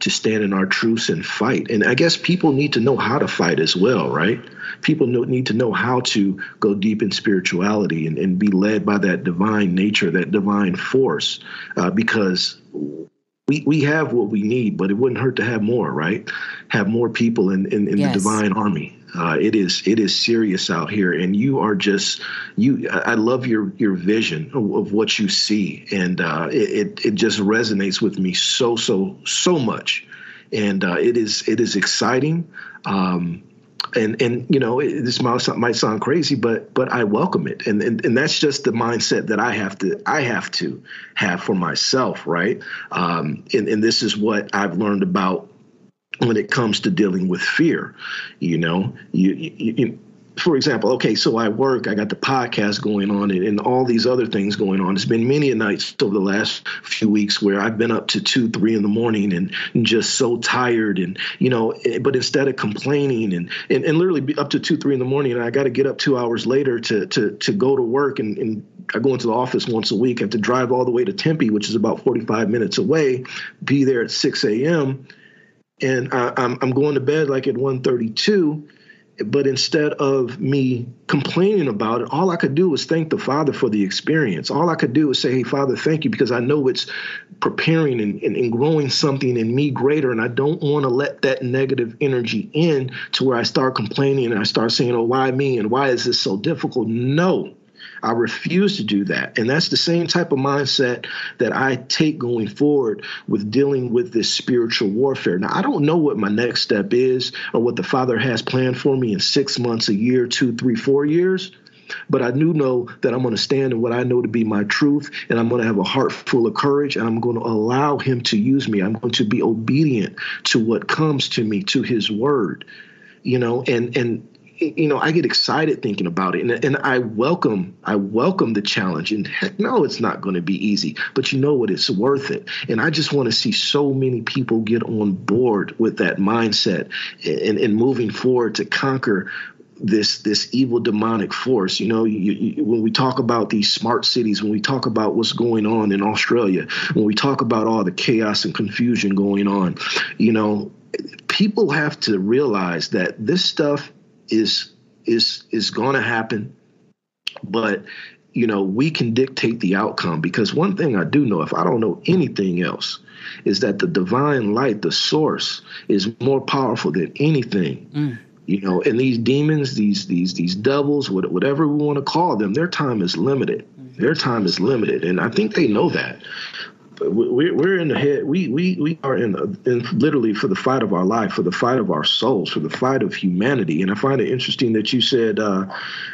to stand in our truths and fight. And I guess people need to know how to fight as well, right? People need to know how to go deep in spirituality and, and be led by that divine nature, that divine force, uh, because we, we have what we need, but it wouldn't hurt to have more, right? Have more people in, in, in yes. the divine army. Uh, it is it is serious out here, and you are just you. I love your your vision of, of what you see, and uh, it it just resonates with me so so so much, and uh, it is it is exciting. Um, and and you know this might, might sound crazy but but I welcome it and, and and that's just the mindset that I have to I have to have for myself right um, and and this is what I've learned about when it comes to dealing with fear. You know, you, you, you for example, okay, so I work, I got the podcast going on and, and, all these other things going on. It's been many a nights over the last few weeks where I've been up to two, three in the morning and, just so tired and, you know, eh, but instead of complaining and, and, and literally up to two, three in the morning, and I got to get up two hours later to, to, to go to work and, and I go into the office once a week. I have to drive all the way to Tempe, which is about 45 minutes away, be there at 6 a.m and I, am I'm, going to bed like at 1:32. But instead of me complaining about it, all I could do was thank the Father for the experience. All I could do was say, "Hey, Father, thank you," because I know it's preparing and, and, and growing something in me greater, and I don't want to let that negative energy in to where I start complaining and I start saying, "Oh, why me?" and "Why is this so difficult?" No, I refuse to do that. And that's the same type of mindset that I take going forward with dealing with this spiritual warfare. Now, I don't know what my next step is or what the Father has planned for me in six months, a year, two, three, four years. But I do know that I'm going to stand in what I know to be my truth, and I'm going to have a heart full of courage, and I'm going to allow Him to use me. I'm going to be obedient to what comes to me, to His word, you know, and and you know, I get excited thinking about it, and and I welcome I welcome the challenge. And heck, no, it's not going to be easy, but you know what? It's worth it. And I just want to see so many people get on board with that mindset and and moving forward to conquer this this evil demonic force. You know, you, you, when we talk about these smart cities, when we talk about what's going on in Australia, when we talk about all the chaos and confusion going on, you know, people have to realize that this stuff is is is going to happen, but you know we can dictate the outcome because one thing I do know, if I don't know anything else, is that the divine light, the source, is more powerful than anything. Mm. You know, and these demons, these these these devils, whatever we want to call them, their time is limited. Mm-hmm. Their time is limited, and I think they know that we're, we're in the head. We we we are in, in literally for the fight of our life, for the fight of our souls, for the fight of humanity. And I find it interesting that you said, uh,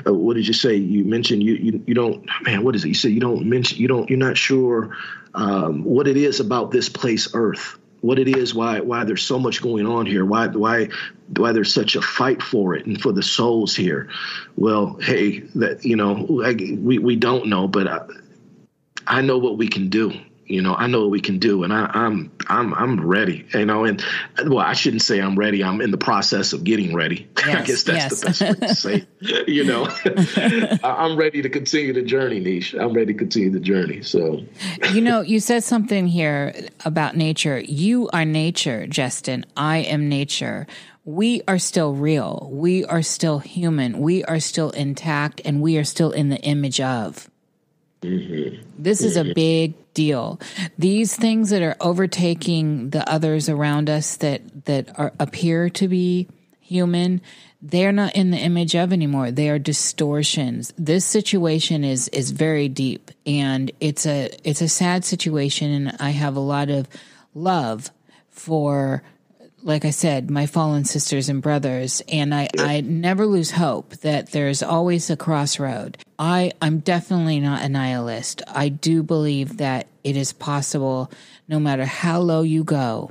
uh, what did you say? You mentioned you, you you don't man. What is it? You said you don't mention you don't you're not sure um, what it is about this place, Earth. What it is, why why there's so much going on here, why why why there's such a fight for it and for the souls here. Well, hey, that you know, I, we we don't know, but I, I know what we can do you know, I know what we can do, and I, am I'm, I'm I'm ready. You know, and well, I shouldn't say I'm ready. I'm in the process of getting ready. Yes, I guess that's yes. the best way to say. you know, I'm ready to continue the journey, Niish. I'm ready to continue the journey. So, you know, you said something here about nature. You are nature, Jesston. I am nature we are still real. We are still human. We are still intact and we are still in the image of. Mm-hmm. This is a big deal. These things that are overtaking the others around us that that are appear to be human, they're not in the image of anymore. They are distortions. This situation is is very deep and it's a it's a sad situation and I have a lot of love for like I said, my fallen sisters and brothers, and I, I never lose hope that there's always a crossroad. I, I'm definitely not a nihilist. I do believe that it is possible, no matter how low you go,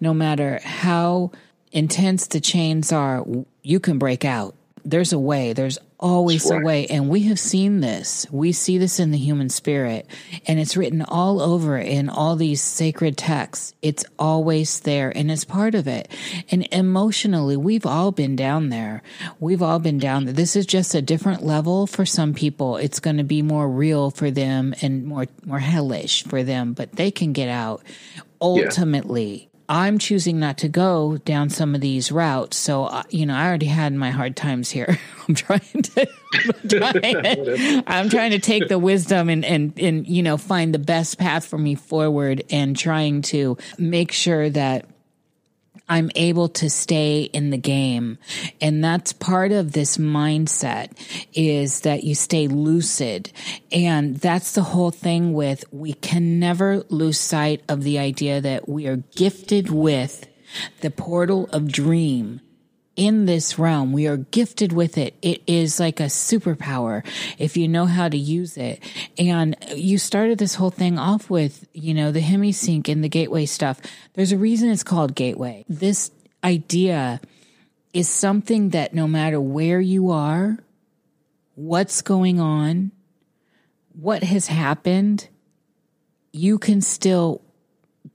no matter how intense the chains are, you can break out. There's a way. There's always a way. And we have seen this. We see this in the human spirit, and it's written all over in all these sacred texts. It's always there, and it's part of it. And emotionally, we've all been down there. We've all been down there. This is just a different level for some people. It's going to be more real for them and more, more hellish for them, but they can get out. Ultimately, I'm choosing not to go down some of these routes. So, uh, you know, I already had my hard times here. I'm trying to, I'm trying, I'm trying to take the wisdom and, and, and, you know, find the best path for me forward and trying to make sure that I'm able to stay in the game. And that's part of this mindset is that you stay lucid. And that's the whole thing with we can never lose sight of the idea that we are gifted with the portal of dream in this realm. We are gifted with it. It is like a superpower if you know how to use it. And you started this whole thing off with, you know, the Hemi-Sync and the gateway stuff. There's a reason it's called gateway. This idea is something that no matter where you are, what's going on, what has happened, you can still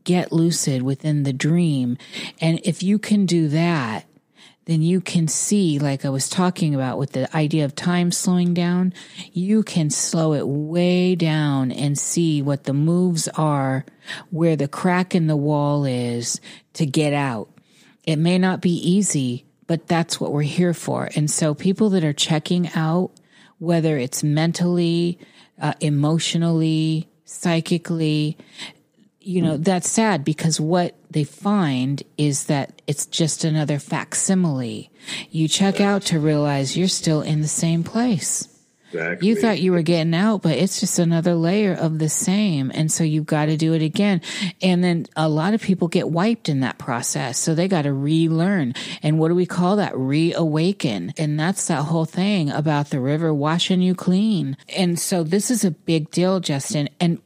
get lucid within the dream. And if you can do that, then you can see, like I was talking about with the idea of time slowing down, you can slow it way down and see what the moves are, where the crack in the wall is to get out. It may not be easy, but that's what we're here for. And so people that are checking out, whether it's mentally, uh, emotionally, psychically, you know, that's sad because what they find is that it's just another facsimile. You check out to realize you're still in the same place. Exactly. You thought you were getting out, but it's just another layer of the same. And so you've got to do it again. And then a lot of people get wiped in that process. So they got to relearn. And what do we call that? Reawaken. And that's that whole thing about the river washing you clean. And so this is a big deal, Jesston. And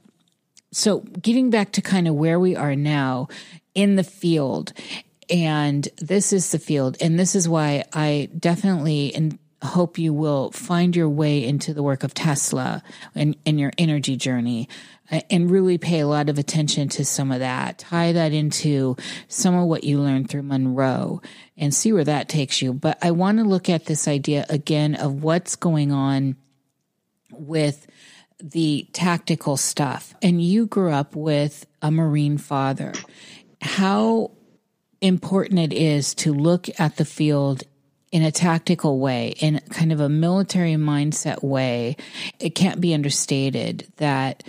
so getting back to kind of where we are now in the field and this is the field and this is why i definitely and hope you will find your way into the work of tesla and, and your energy journey uh, and really pay a lot of attention to some of that. Tie that into some of what you learned through monroe and see where that takes you. But i want to look at this idea again of what's going on with the tactical stuff. And you grew up with a Marine father, how important it is to look at the field in a tactical way, in kind of a military mindset way, it can't be understated that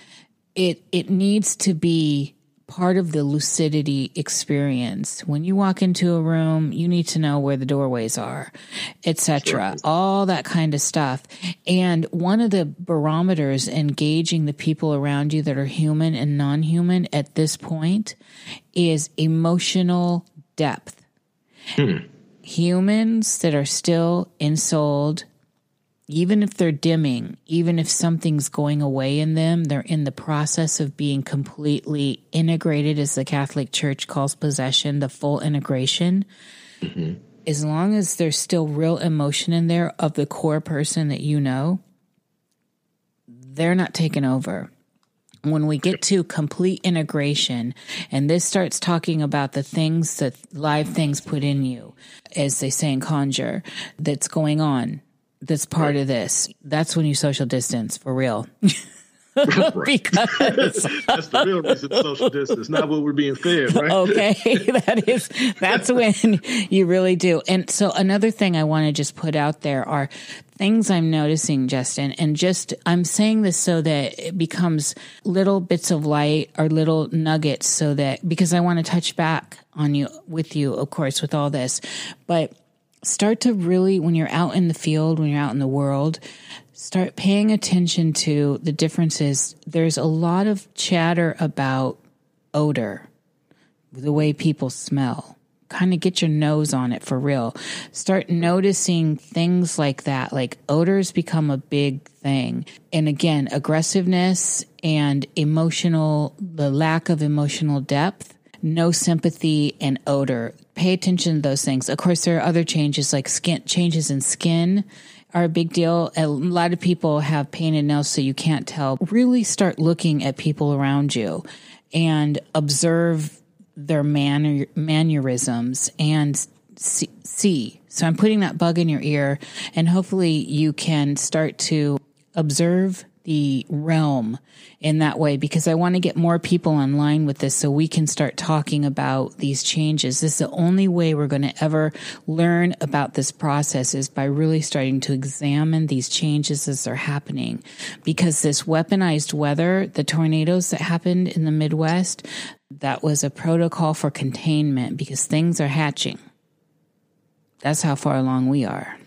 it it needs to be part of the lucidity experience. When you walk into a room, you need to know where the doorways are, etc. Sure. All that kind of stuff. And one of the barometers engaging the people around you that are human and non-human at this point is emotional depth. Hmm. Humans that are still ensouled even if they're dimming, even if something's going away in them, they're in the process of being completely integrated, as the Catholic Church calls possession, the full integration. Mm-hmm. As long as there's still real emotion in there of the core person that you know, they're not taken over. When we get to complete integration, and this starts talking about the things that live things put in you, as they say in Conjure, that's going on that's part right. of this. That's when you social distance for real. because that's the real reason social distance, not what we're being fed, right? okay, that is that's when you really do. And so another thing I want to just put out there are things I'm noticing, Jesston, and just I'm saying this so that it becomes little bits of light or little nuggets, so that because I want to touch back on you with you, of course, with all this, but start to really, when you're out in the field, when you're out in the world, start paying attention to the differences. There's a lot of chatter about odor, the way people smell. Kind of get your nose on it for real. Start noticing things like that, like odors become a big thing. And again, aggressiveness and emotional, the lack of emotional depth, no sympathy and odor. Pay attention to those things. Of course, there are other changes like skin changes in skin are a big deal. A lot of people have painted nails so you can't tell. Really start looking at people around you and observe their manner, mannerisms and see, see. So I'm putting that bug in your ear and hopefully you can start to observe the realm in that way because I want to get more people online with this so we can start talking about these changes. This is the only way we're going to ever learn about this process is by really starting to examine these changes as they're happening. Because this weaponized weather, the tornadoes that happened in the Midwest, that was a protocol for containment because things are hatching. That's how far along we are.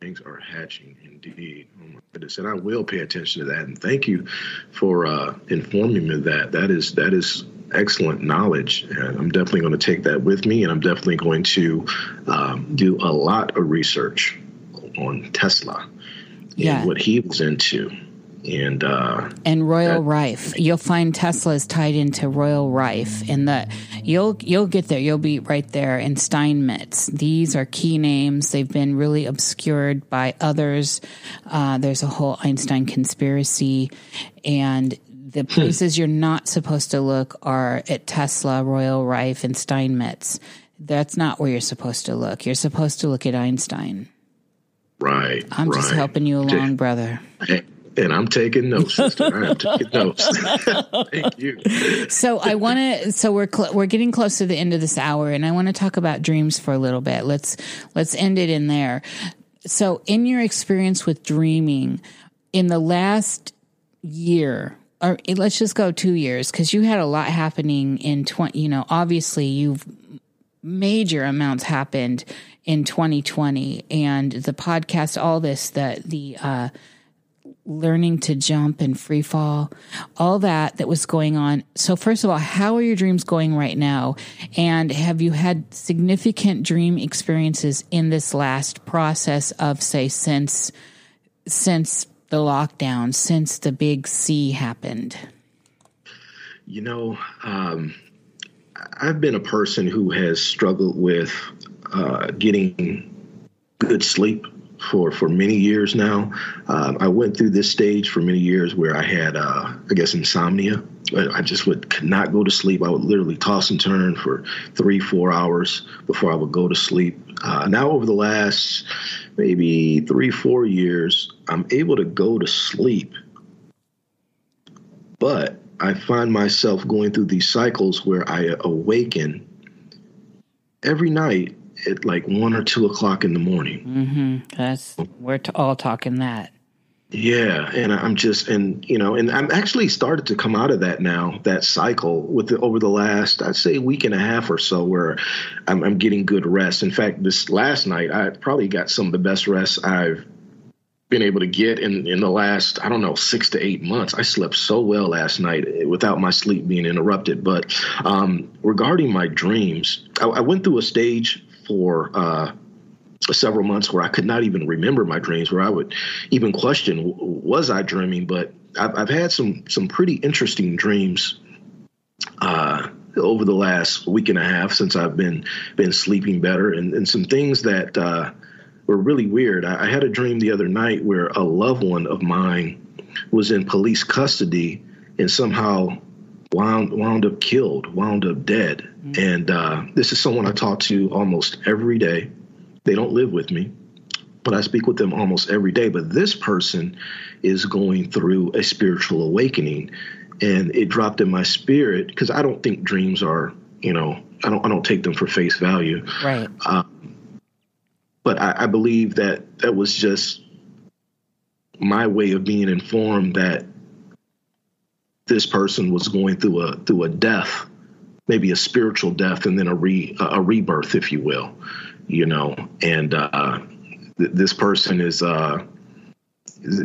Things are hatching indeed. And I will pay attention to that. And thank you for uh, informing me that. That is that is excellent knowledge, and I'm definitely going to take that with me. And I'm definitely going to um, do a lot of research on Tesla and what he was into. And uh, and Royal That- Rife. You'll find Tesla's tied into Royal Rife, and the you'll you'll get there. You'll be right there. And Steinmetz. These are key names. They've been really obscured by others. Uh, there's a whole Einstein conspiracy, and the places you're not supposed to look are at Tesla, Royal Rife, and Steinmetz. That's not where you're supposed to look. You're supposed to look at Einstein. right, I'm just helping you along, brother. And I'm taking notes, sister. I am taking notes. Thank you. So I want to. So we're cl- we're getting close to the end of this hour, and I want to talk about dreams for a little bit. Let's let's end it in there. So, in your experience with dreaming, in the last year, or let's just go two years, because you had a lot happening in twenty. You know, obviously, you've major amounts happened in 2020, and the podcast, all this, the the. uh learning to jump and free fall, all that that was going on. So, first of all, how are your dreams going right now? And have you had significant dream experiences in this last process of, say, since since the lockdown, since the big C happened? You know, um, I've been a person who has struggled with uh, getting good sleep for for many years now. Um, I went through this stage for many years where I had, uh, I guess, insomnia. I I just would could not go to sleep. I would literally toss and turn for three, four hours before I would go to sleep. Uh, now, over the last maybe three, four years, I'm able to go to sleep, but I find myself going through these cycles where I awaken every night at like one or two o'clock in the morning. Mm-hmm. That's we're t- all talking that. Yeah, and I'm just and you know, and I'm actually started to come out of that now, that cycle with the, over the last I'd say week and a half or so, where I'm, I'm getting good rest. In fact, this last night I probably got some of the best rest I've been able to get in in the last I don't know six to eight months. I slept so well last night without my sleep being interrupted. But um, regarding my dreams, I, I went through a stage for. Uh, several months where I could not even remember my dreams, where I would even question, was I dreaming? But I've, I've had some some pretty interesting dreams uh, over the last week and a half since I've been been sleeping better, and, and some things that uh, were really weird. I, I had a dream the other night where a loved one of mine was in police custody and somehow wound wound up killed, wound up dead. And uh, this is someone I talk to almost every day. They don't live with me, but I speak with them almost every day. But this person is going through a spiritual awakening, and it dropped in my spirit because I don't think dreams are, you know, I don't I don't take them for face value. Right. But I, I believe that that was just my way of being informed that this person was going through a through a death, maybe a spiritual death, and then a re a rebirth, if you will. you know, and uh, th- this person is uh,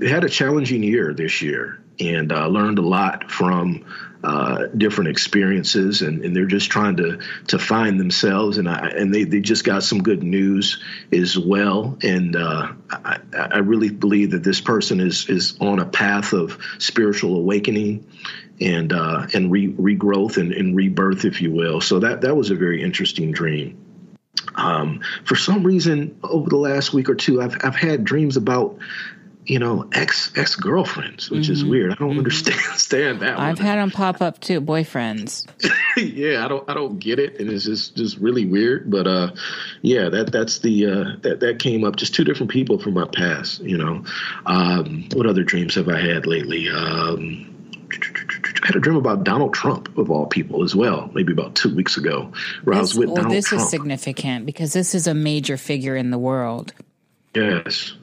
had a challenging year this year and uh, learned a lot from uh, different experiences, and, and, they're just trying to to find themselves. And I, and they, they just got some good news as well. And uh, I, I really believe that this person is is on a path of spiritual awakening and uh, and re- regrowth and, and rebirth, if you will. So that that was a very interesting dream. Um, for some reason, over the last week or two, I've I've had dreams about you know, ex ex girlfriends, which mm-hmm. is weird. I don't mm-hmm. understand that. One. I've one. had them pop up too, boyfriends. yeah, I don't I don't get it, and it's just just really weird. But uh, yeah, that that's the uh, that that came up. Just two different people from my past. You know, um, what other dreams have I had lately? Um, I had a dream about Donald Trump of all people as well, maybe about two weeks ago, where this, I was with well, Donald this Trump. is significant because this is a major figure in the world. Yes,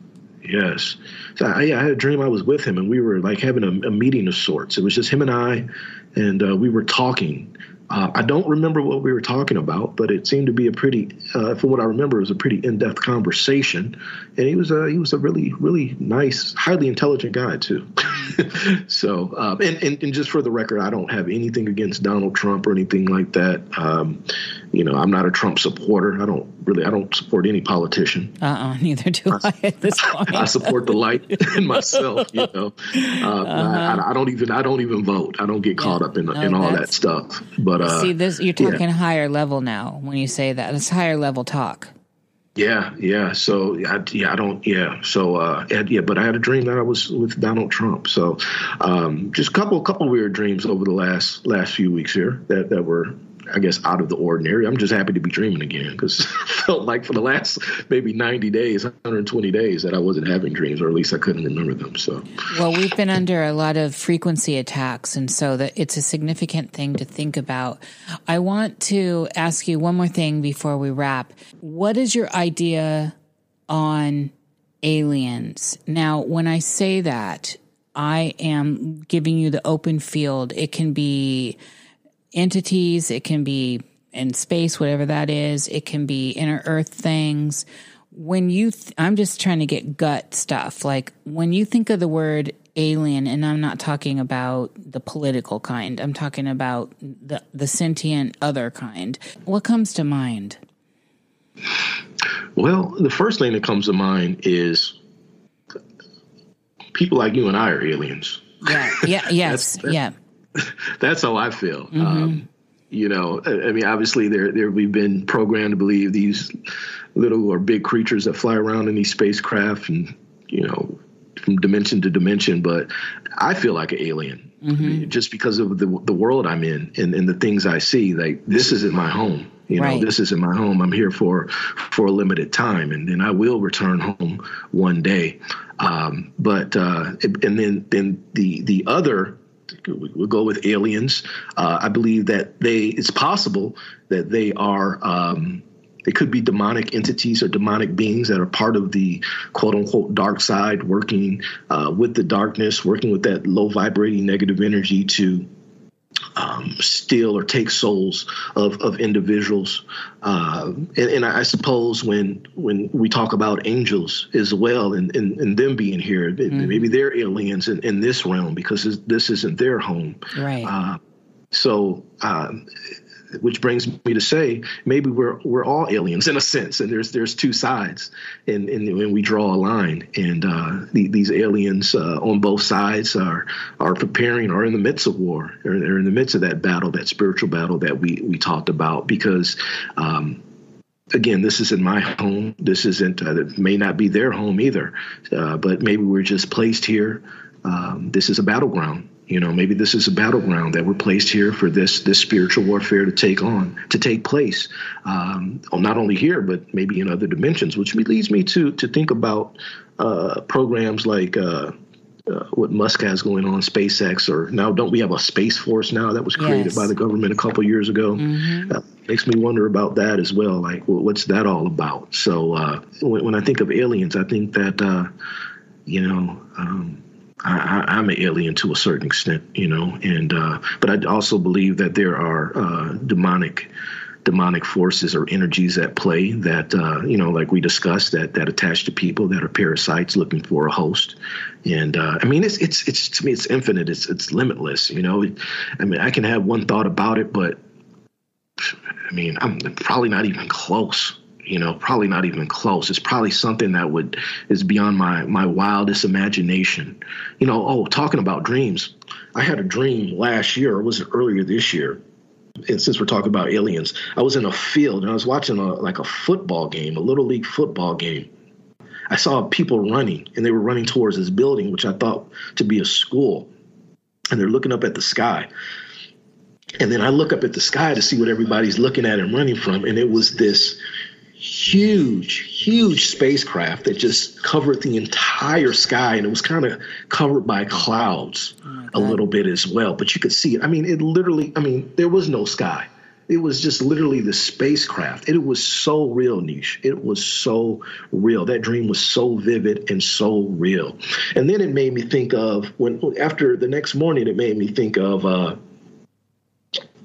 yes. So I, I, had a dream I was with him and we were like having a, a meeting of sorts. It was just him and I, and uh, we were talking. Uh, I don't remember what we were talking about, but it seemed to be a pretty, uh, from what I remember, it was a pretty in-depth conversation. And he was a he was a really really nice, highly intelligent guy too. so, um, and, and and just for the record, I don't have anything against Donald Trump or anything like that. Um, you know, I'm not a Trump supporter. I don't really, I don't support any politician. Uh uh neither do I, I at this point. I support the light in myself. You know, uh, uh-huh. I, I, don't even, I don't even vote. I don't get caught yeah. up in, no, in all that stuff. But uh, see, this you're talking yeah. higher level now when you say that. It's higher level talk. Yeah, yeah. So I, yeah, I don't. Yeah. So uh, yeah, but I had a dream that I was with Donald Trump. So um, just a couple, couple weird dreams over the last last few weeks here that that were I guess, out of the ordinary. I'm just happy to be dreaming again because felt like for the last maybe 90 days, 120 days, that I wasn't having dreams, or at least I couldn't remember them. So, well, we've been under a lot of frequency attacks, and so that it's a significant thing to think about. I want to ask you one more thing before we wrap. What is your idea on aliens? Now, when I say that, I am giving you the open field. It can be entities, it can be in space, whatever that is, it can be inner earth things. When you, th- I'm just trying to get gut stuff. Like when you think of the word alien, and I'm not talking about the political kind, I'm talking about the, the sentient other kind, what comes to mind? Well, the first thing that comes to mind is people like you and I are aliens. Yeah, yeah, yes, that's, that's, yeah. that's how I feel. Mm-hmm. Um, you know, I, I mean, obviously, there, there we've been programmed to believe these little or big creatures that fly around in these spacecraft and you know from dimension to dimension. But I feel like an alien mm-hmm. just because of the the world I'm in and, and the things I see. Like this isn't my home. You know, right. this isn't my home. I'm here for for a limited time, and then I will return home one day. Um, but uh, and then then the the other we'll go with aliens. Uh, I believe that they it's possible that they are um, they could be demonic entities or demonic beings that are part of the quote unquote dark side, working uh, with the darkness, working with that low vibrating negative energy to um, steal or take souls of, of individuals. Uh, and, and, I suppose when when we talk about angels as well and, and, and them being here, mm-hmm. maybe they're aliens in, in this realm because this isn't their home. Right. Uh, so um, which brings me to say maybe we're we're all aliens in a sense, and there's there's two sides, and and when we draw a line, and uh, the, these aliens uh, on both sides are are preparing, are in the midst of war, or they're in the midst of that battle, that spiritual battle that we we talked about, because. Um, again, this isn't my home. This isn't. Uh, it may not be their home either, uh, but maybe we're just placed here. Um, this is a battleground, you know, maybe this is a battleground that we're placed here for this this spiritual warfare to take on, to take place, um, not only here but maybe in other dimensions. Which leads me to to think about uh, programs like uh, uh, what Musk has going on, SpaceX, or now don't we have a space force now that was created yes. by the government a couple years ago? Mm-hmm. Uh, makes me wonder about that as well. Like, well, what's that all about? So uh, when, when, I think of aliens, I think that uh, you know. Um, I, am an alien to a certain extent, you know, and uh, but I also believe that there are uh, demonic demonic forces or energies at play that uh, you know, like we discussed, that that attach to people that are parasites looking for a host. And uh, I mean, it's it's it's to me, it's infinite. It's it's limitless. You know, I mean, I can have one thought about it, but I mean, I'm probably not even close you know probably not even close. It's probably something that would is beyond my my wildest imagination. You know oh talking about dreams. I had a dream last year or was it earlier this year? And since we're talking about aliens i was in a field and i was watching a like a football game a little league football game. I saw people running and they were running towards this building which i thought to be a school. And they're looking up at the sky. And then i look up at the sky to see what everybody's looking at and running from. And it was this huge, huge spacecraft that just covered the entire sky, and it was kind of covered by clouds oh a little bit as well. But you could see it. I mean, it literally. I mean, there was no sky. It was just literally the spacecraft. It was so real, Niish. It was so real. That dream was so vivid and so real. And then it made me think of when after the next morning, it made me think of. Uh,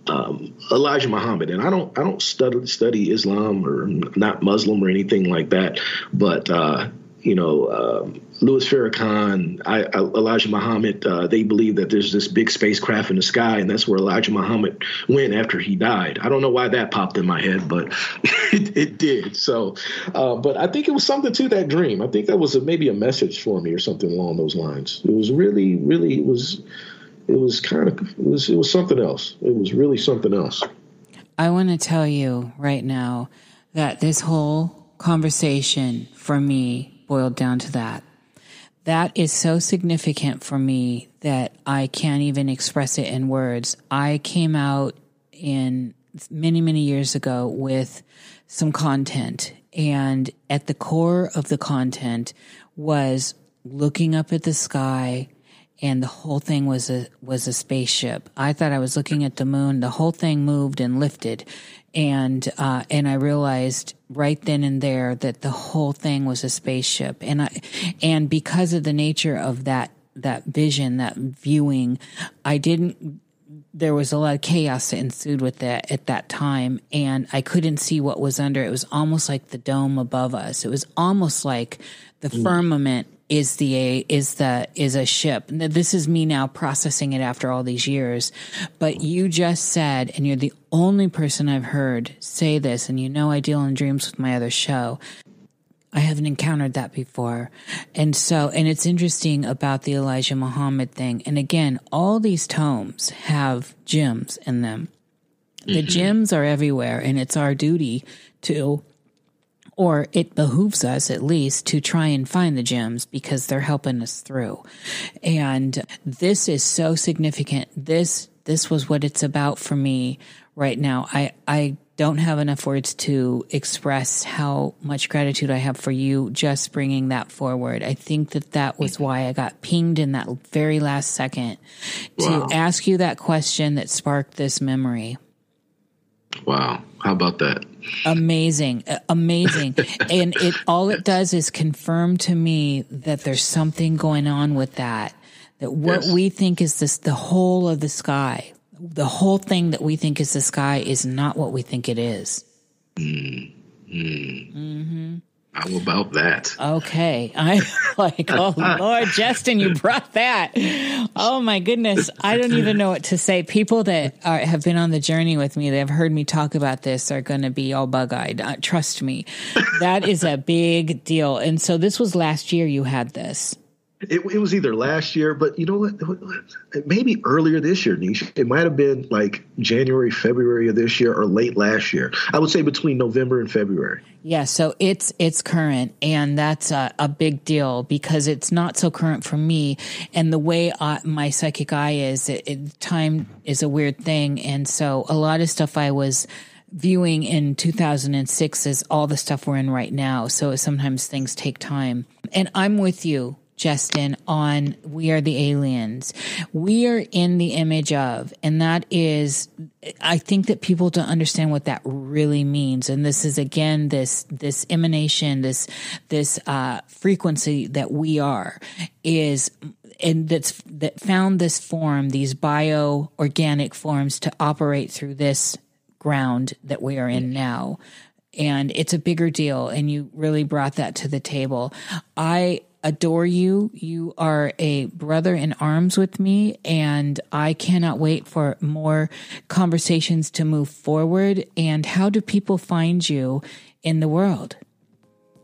um, Elijah Muhammad, and I don't I don't study study Islam or not Muslim or anything like that, but uh, you know um, Louis Farrakhan, I, I, Elijah Muhammad, uh, they believe that there's this big spacecraft in the sky, and that's where Elijah Muhammad went after he died. I don't know why that popped in my head, but it, it, did. So, uh, but I think it was something to that dream. I think that was a, maybe a message for me or something along those lines. It was really, really, it was it was kind of it was it was something else. It was really something else. I want to tell you right now that this whole conversation for me boiled down to that. That is so significant for me that I can't even express it in words. I came out in many, many years ago with some content, and at the core of the content was looking up at the sky and the whole thing was a was a spaceship. I thought I was looking at the moon. The whole thing moved and lifted, and uh, and I realized right then and there that the whole thing was a spaceship. And I and because of the nature of that that vision, that viewing, I didn't. There was a lot of chaos that ensued with that at that time, and I couldn't see what was under. It was almost like the dome above us. It was almost like the mm. firmament is the a is the is a ship. This is me now processing it after all these years. But you just said, and you're the only person I've heard say this, and you know I deal in dreams with my other show. I haven't encountered that before. And so, and it's interesting about the Elijah Muhammad thing. And again, all these tomes have gems in them. The mm-hmm. gems are everywhere, and it's our duty to or it behooves us at least to try and find the gems because they're helping us through. And this is so significant. This, this was what it's about for me right now. I, I don't have enough words to express how much gratitude I have for you just bringing that forward. I think that that was why I got pinged in that very last second wow. to ask you that question that sparked this memory. Wow. How about that? Amazing. Amazing. and it all it does is confirm to me that there's something going on with that. That what yes. we think is this the whole of the sky, the whole thing that we think is the sky is not what we think it is. Mm. Mm. Mm-hmm. How about that? Okay. I'm like, oh Lord, Jesston, you brought that. Oh my goodness. I don't even know what to say. People that are, have been on the journey with me, that have heard me talk about this are going to be all bug eyed. Uh, trust me. That is a big deal. And so this was last year you had this. It, it, was either last year, but you know what? Maybe earlier this year, Niish. It might have been like January, February of this year, or late last year. I would say between November and February. Yeah, so it's it's current, and that's a, a big deal because it's not so current for me. And the way I, my psychic eye is, it, it, time is a weird thing, and so a lot of stuff I was viewing in 2006 is all the stuff we're in right now. So sometimes things take time. And I'm with you. Jesston, on We Are the Aliens. We are in the image of, and that is, I think that people don't understand what that really means. And this is again, this, this emanation, this, this, uh, frequency that we are is, and that's, that found this form, these bio organic forms to operate through this ground that we are in now. And it's a bigger deal. And you really brought that to the table. I adore you. You are a brother in arms with me, and I cannot wait for more conversations to move forward. And how do people find you in the world?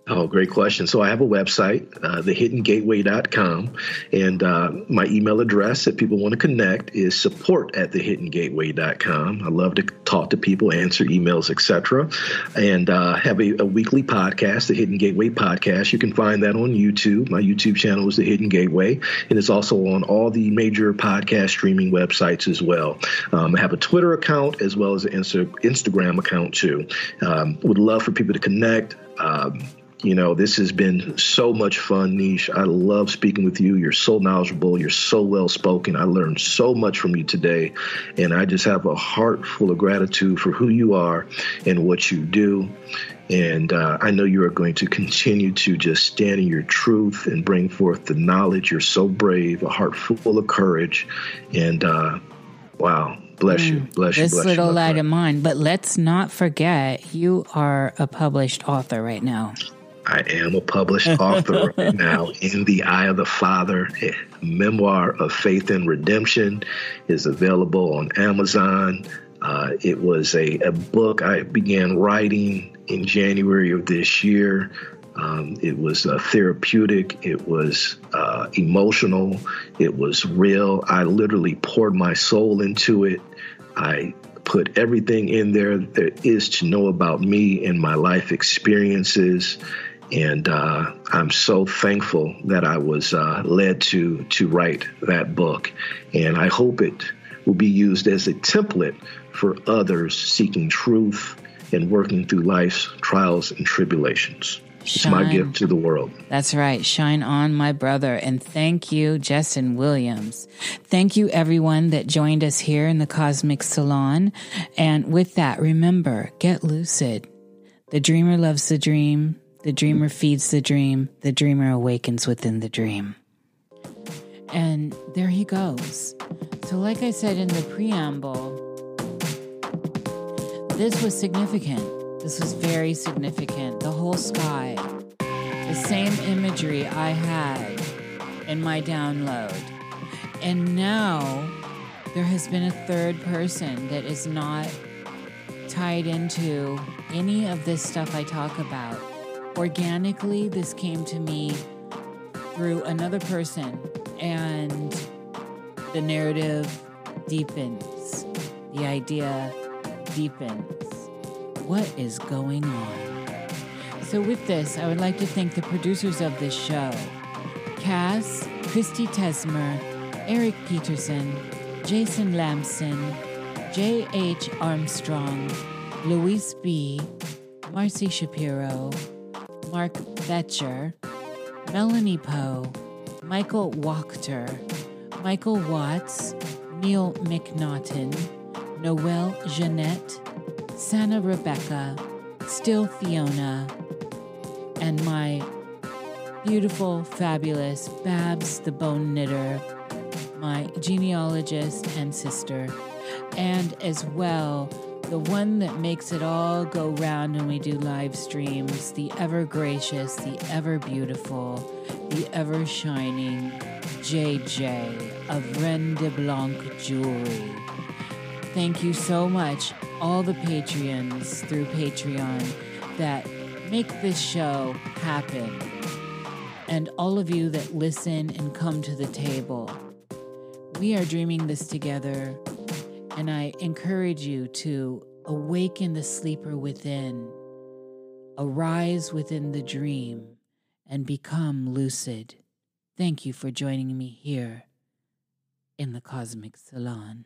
Oh, great question. So I have a website, uh, thehiddengateway.com, and uh, my email address, if people want to connect, is support at thehiddengateway.com. I love to talk to people, answer emails, etc. And uh, have a, a, weekly podcast, the Hidden Gateway Podcast. You can find that on YouTube. My YouTube channel is the Hidden Gateway, and it's also on all the major podcast streaming websites as well. Um, I have a Twitter account as well as an Insta- Instagram account too. Um, would love for people to connect. Um, you know, this has been so much fun, Niish. I love speaking with you. You're so knowledgeable. You're so well spoken. I learned so much from you today. And I just have a heart full of gratitude for who you are and what you do. And uh, I know you are going to continue to just stand in your truth and bring forth the knowledge. You're so brave, a heart full of courage. And uh, wow, bless mm, you, bless this you. This little you, light of mine. But let's not forget, you are a published author right now. I am a published author right now. In the Eye of the Father, a memoir of faith and redemption is available on Amazon. Uh, it was a, a, book I began writing in January of this year. Um, it was uh, therapeutic, it was uh, emotional, it was real. I literally poured my soul into it. I put everything in there there is to know about me and my life experiences. And uh, I'm so thankful that I was uh, led to to write that book, and I hope it will be used as a template for others seeking truth and working through life's trials and tribulations. Shine. It's my gift to the world. That's right. Shine on, my brother. And thank you, Jesston Williams. Thank you, everyone that joined us here in the Cosmic Salon. And with that, remember get lucid. The dreamer loves the dream. The dreamer feeds the dream, the dreamer awakens within the dream. And there he goes. So, like I said in the preamble, this was significant. This was very significant. The whole sky, the same imagery I had in my download. And now there has been a third person that is not tied into any of this stuff I talk about organically, this came to me through another person, and the narrative deepens, the idea deepens. What is going on? So, with this, I would like to thank the producers of this show Cass, Christy Tesmer, Eric Peterson, Jason Lamson, J.H. Armstrong, Luis B., Marcy Shapiro, Mark Betcher, Melanie Poe, Michael Wachter, Michael Watts, Neil McNaughton, Noelle Jeanette, Santa Rebecca, Still Fiona, and my beautiful, fabulous Babs the Bone Knitter, my genealogist and sister, and as well the one that makes it all go round when we do live streams, the ever gracious, the ever beautiful, the ever shining JJ of Ren de Blanc Jewelry. Thank you so much, all the Patreons through Patreon that make this show happen, and all of you that listen and come to the table. We are dreaming this together and I encourage you to awaken the sleeper within, arise within the dream, and become lucid. Thank you for joining me here in the Cosmic Salon.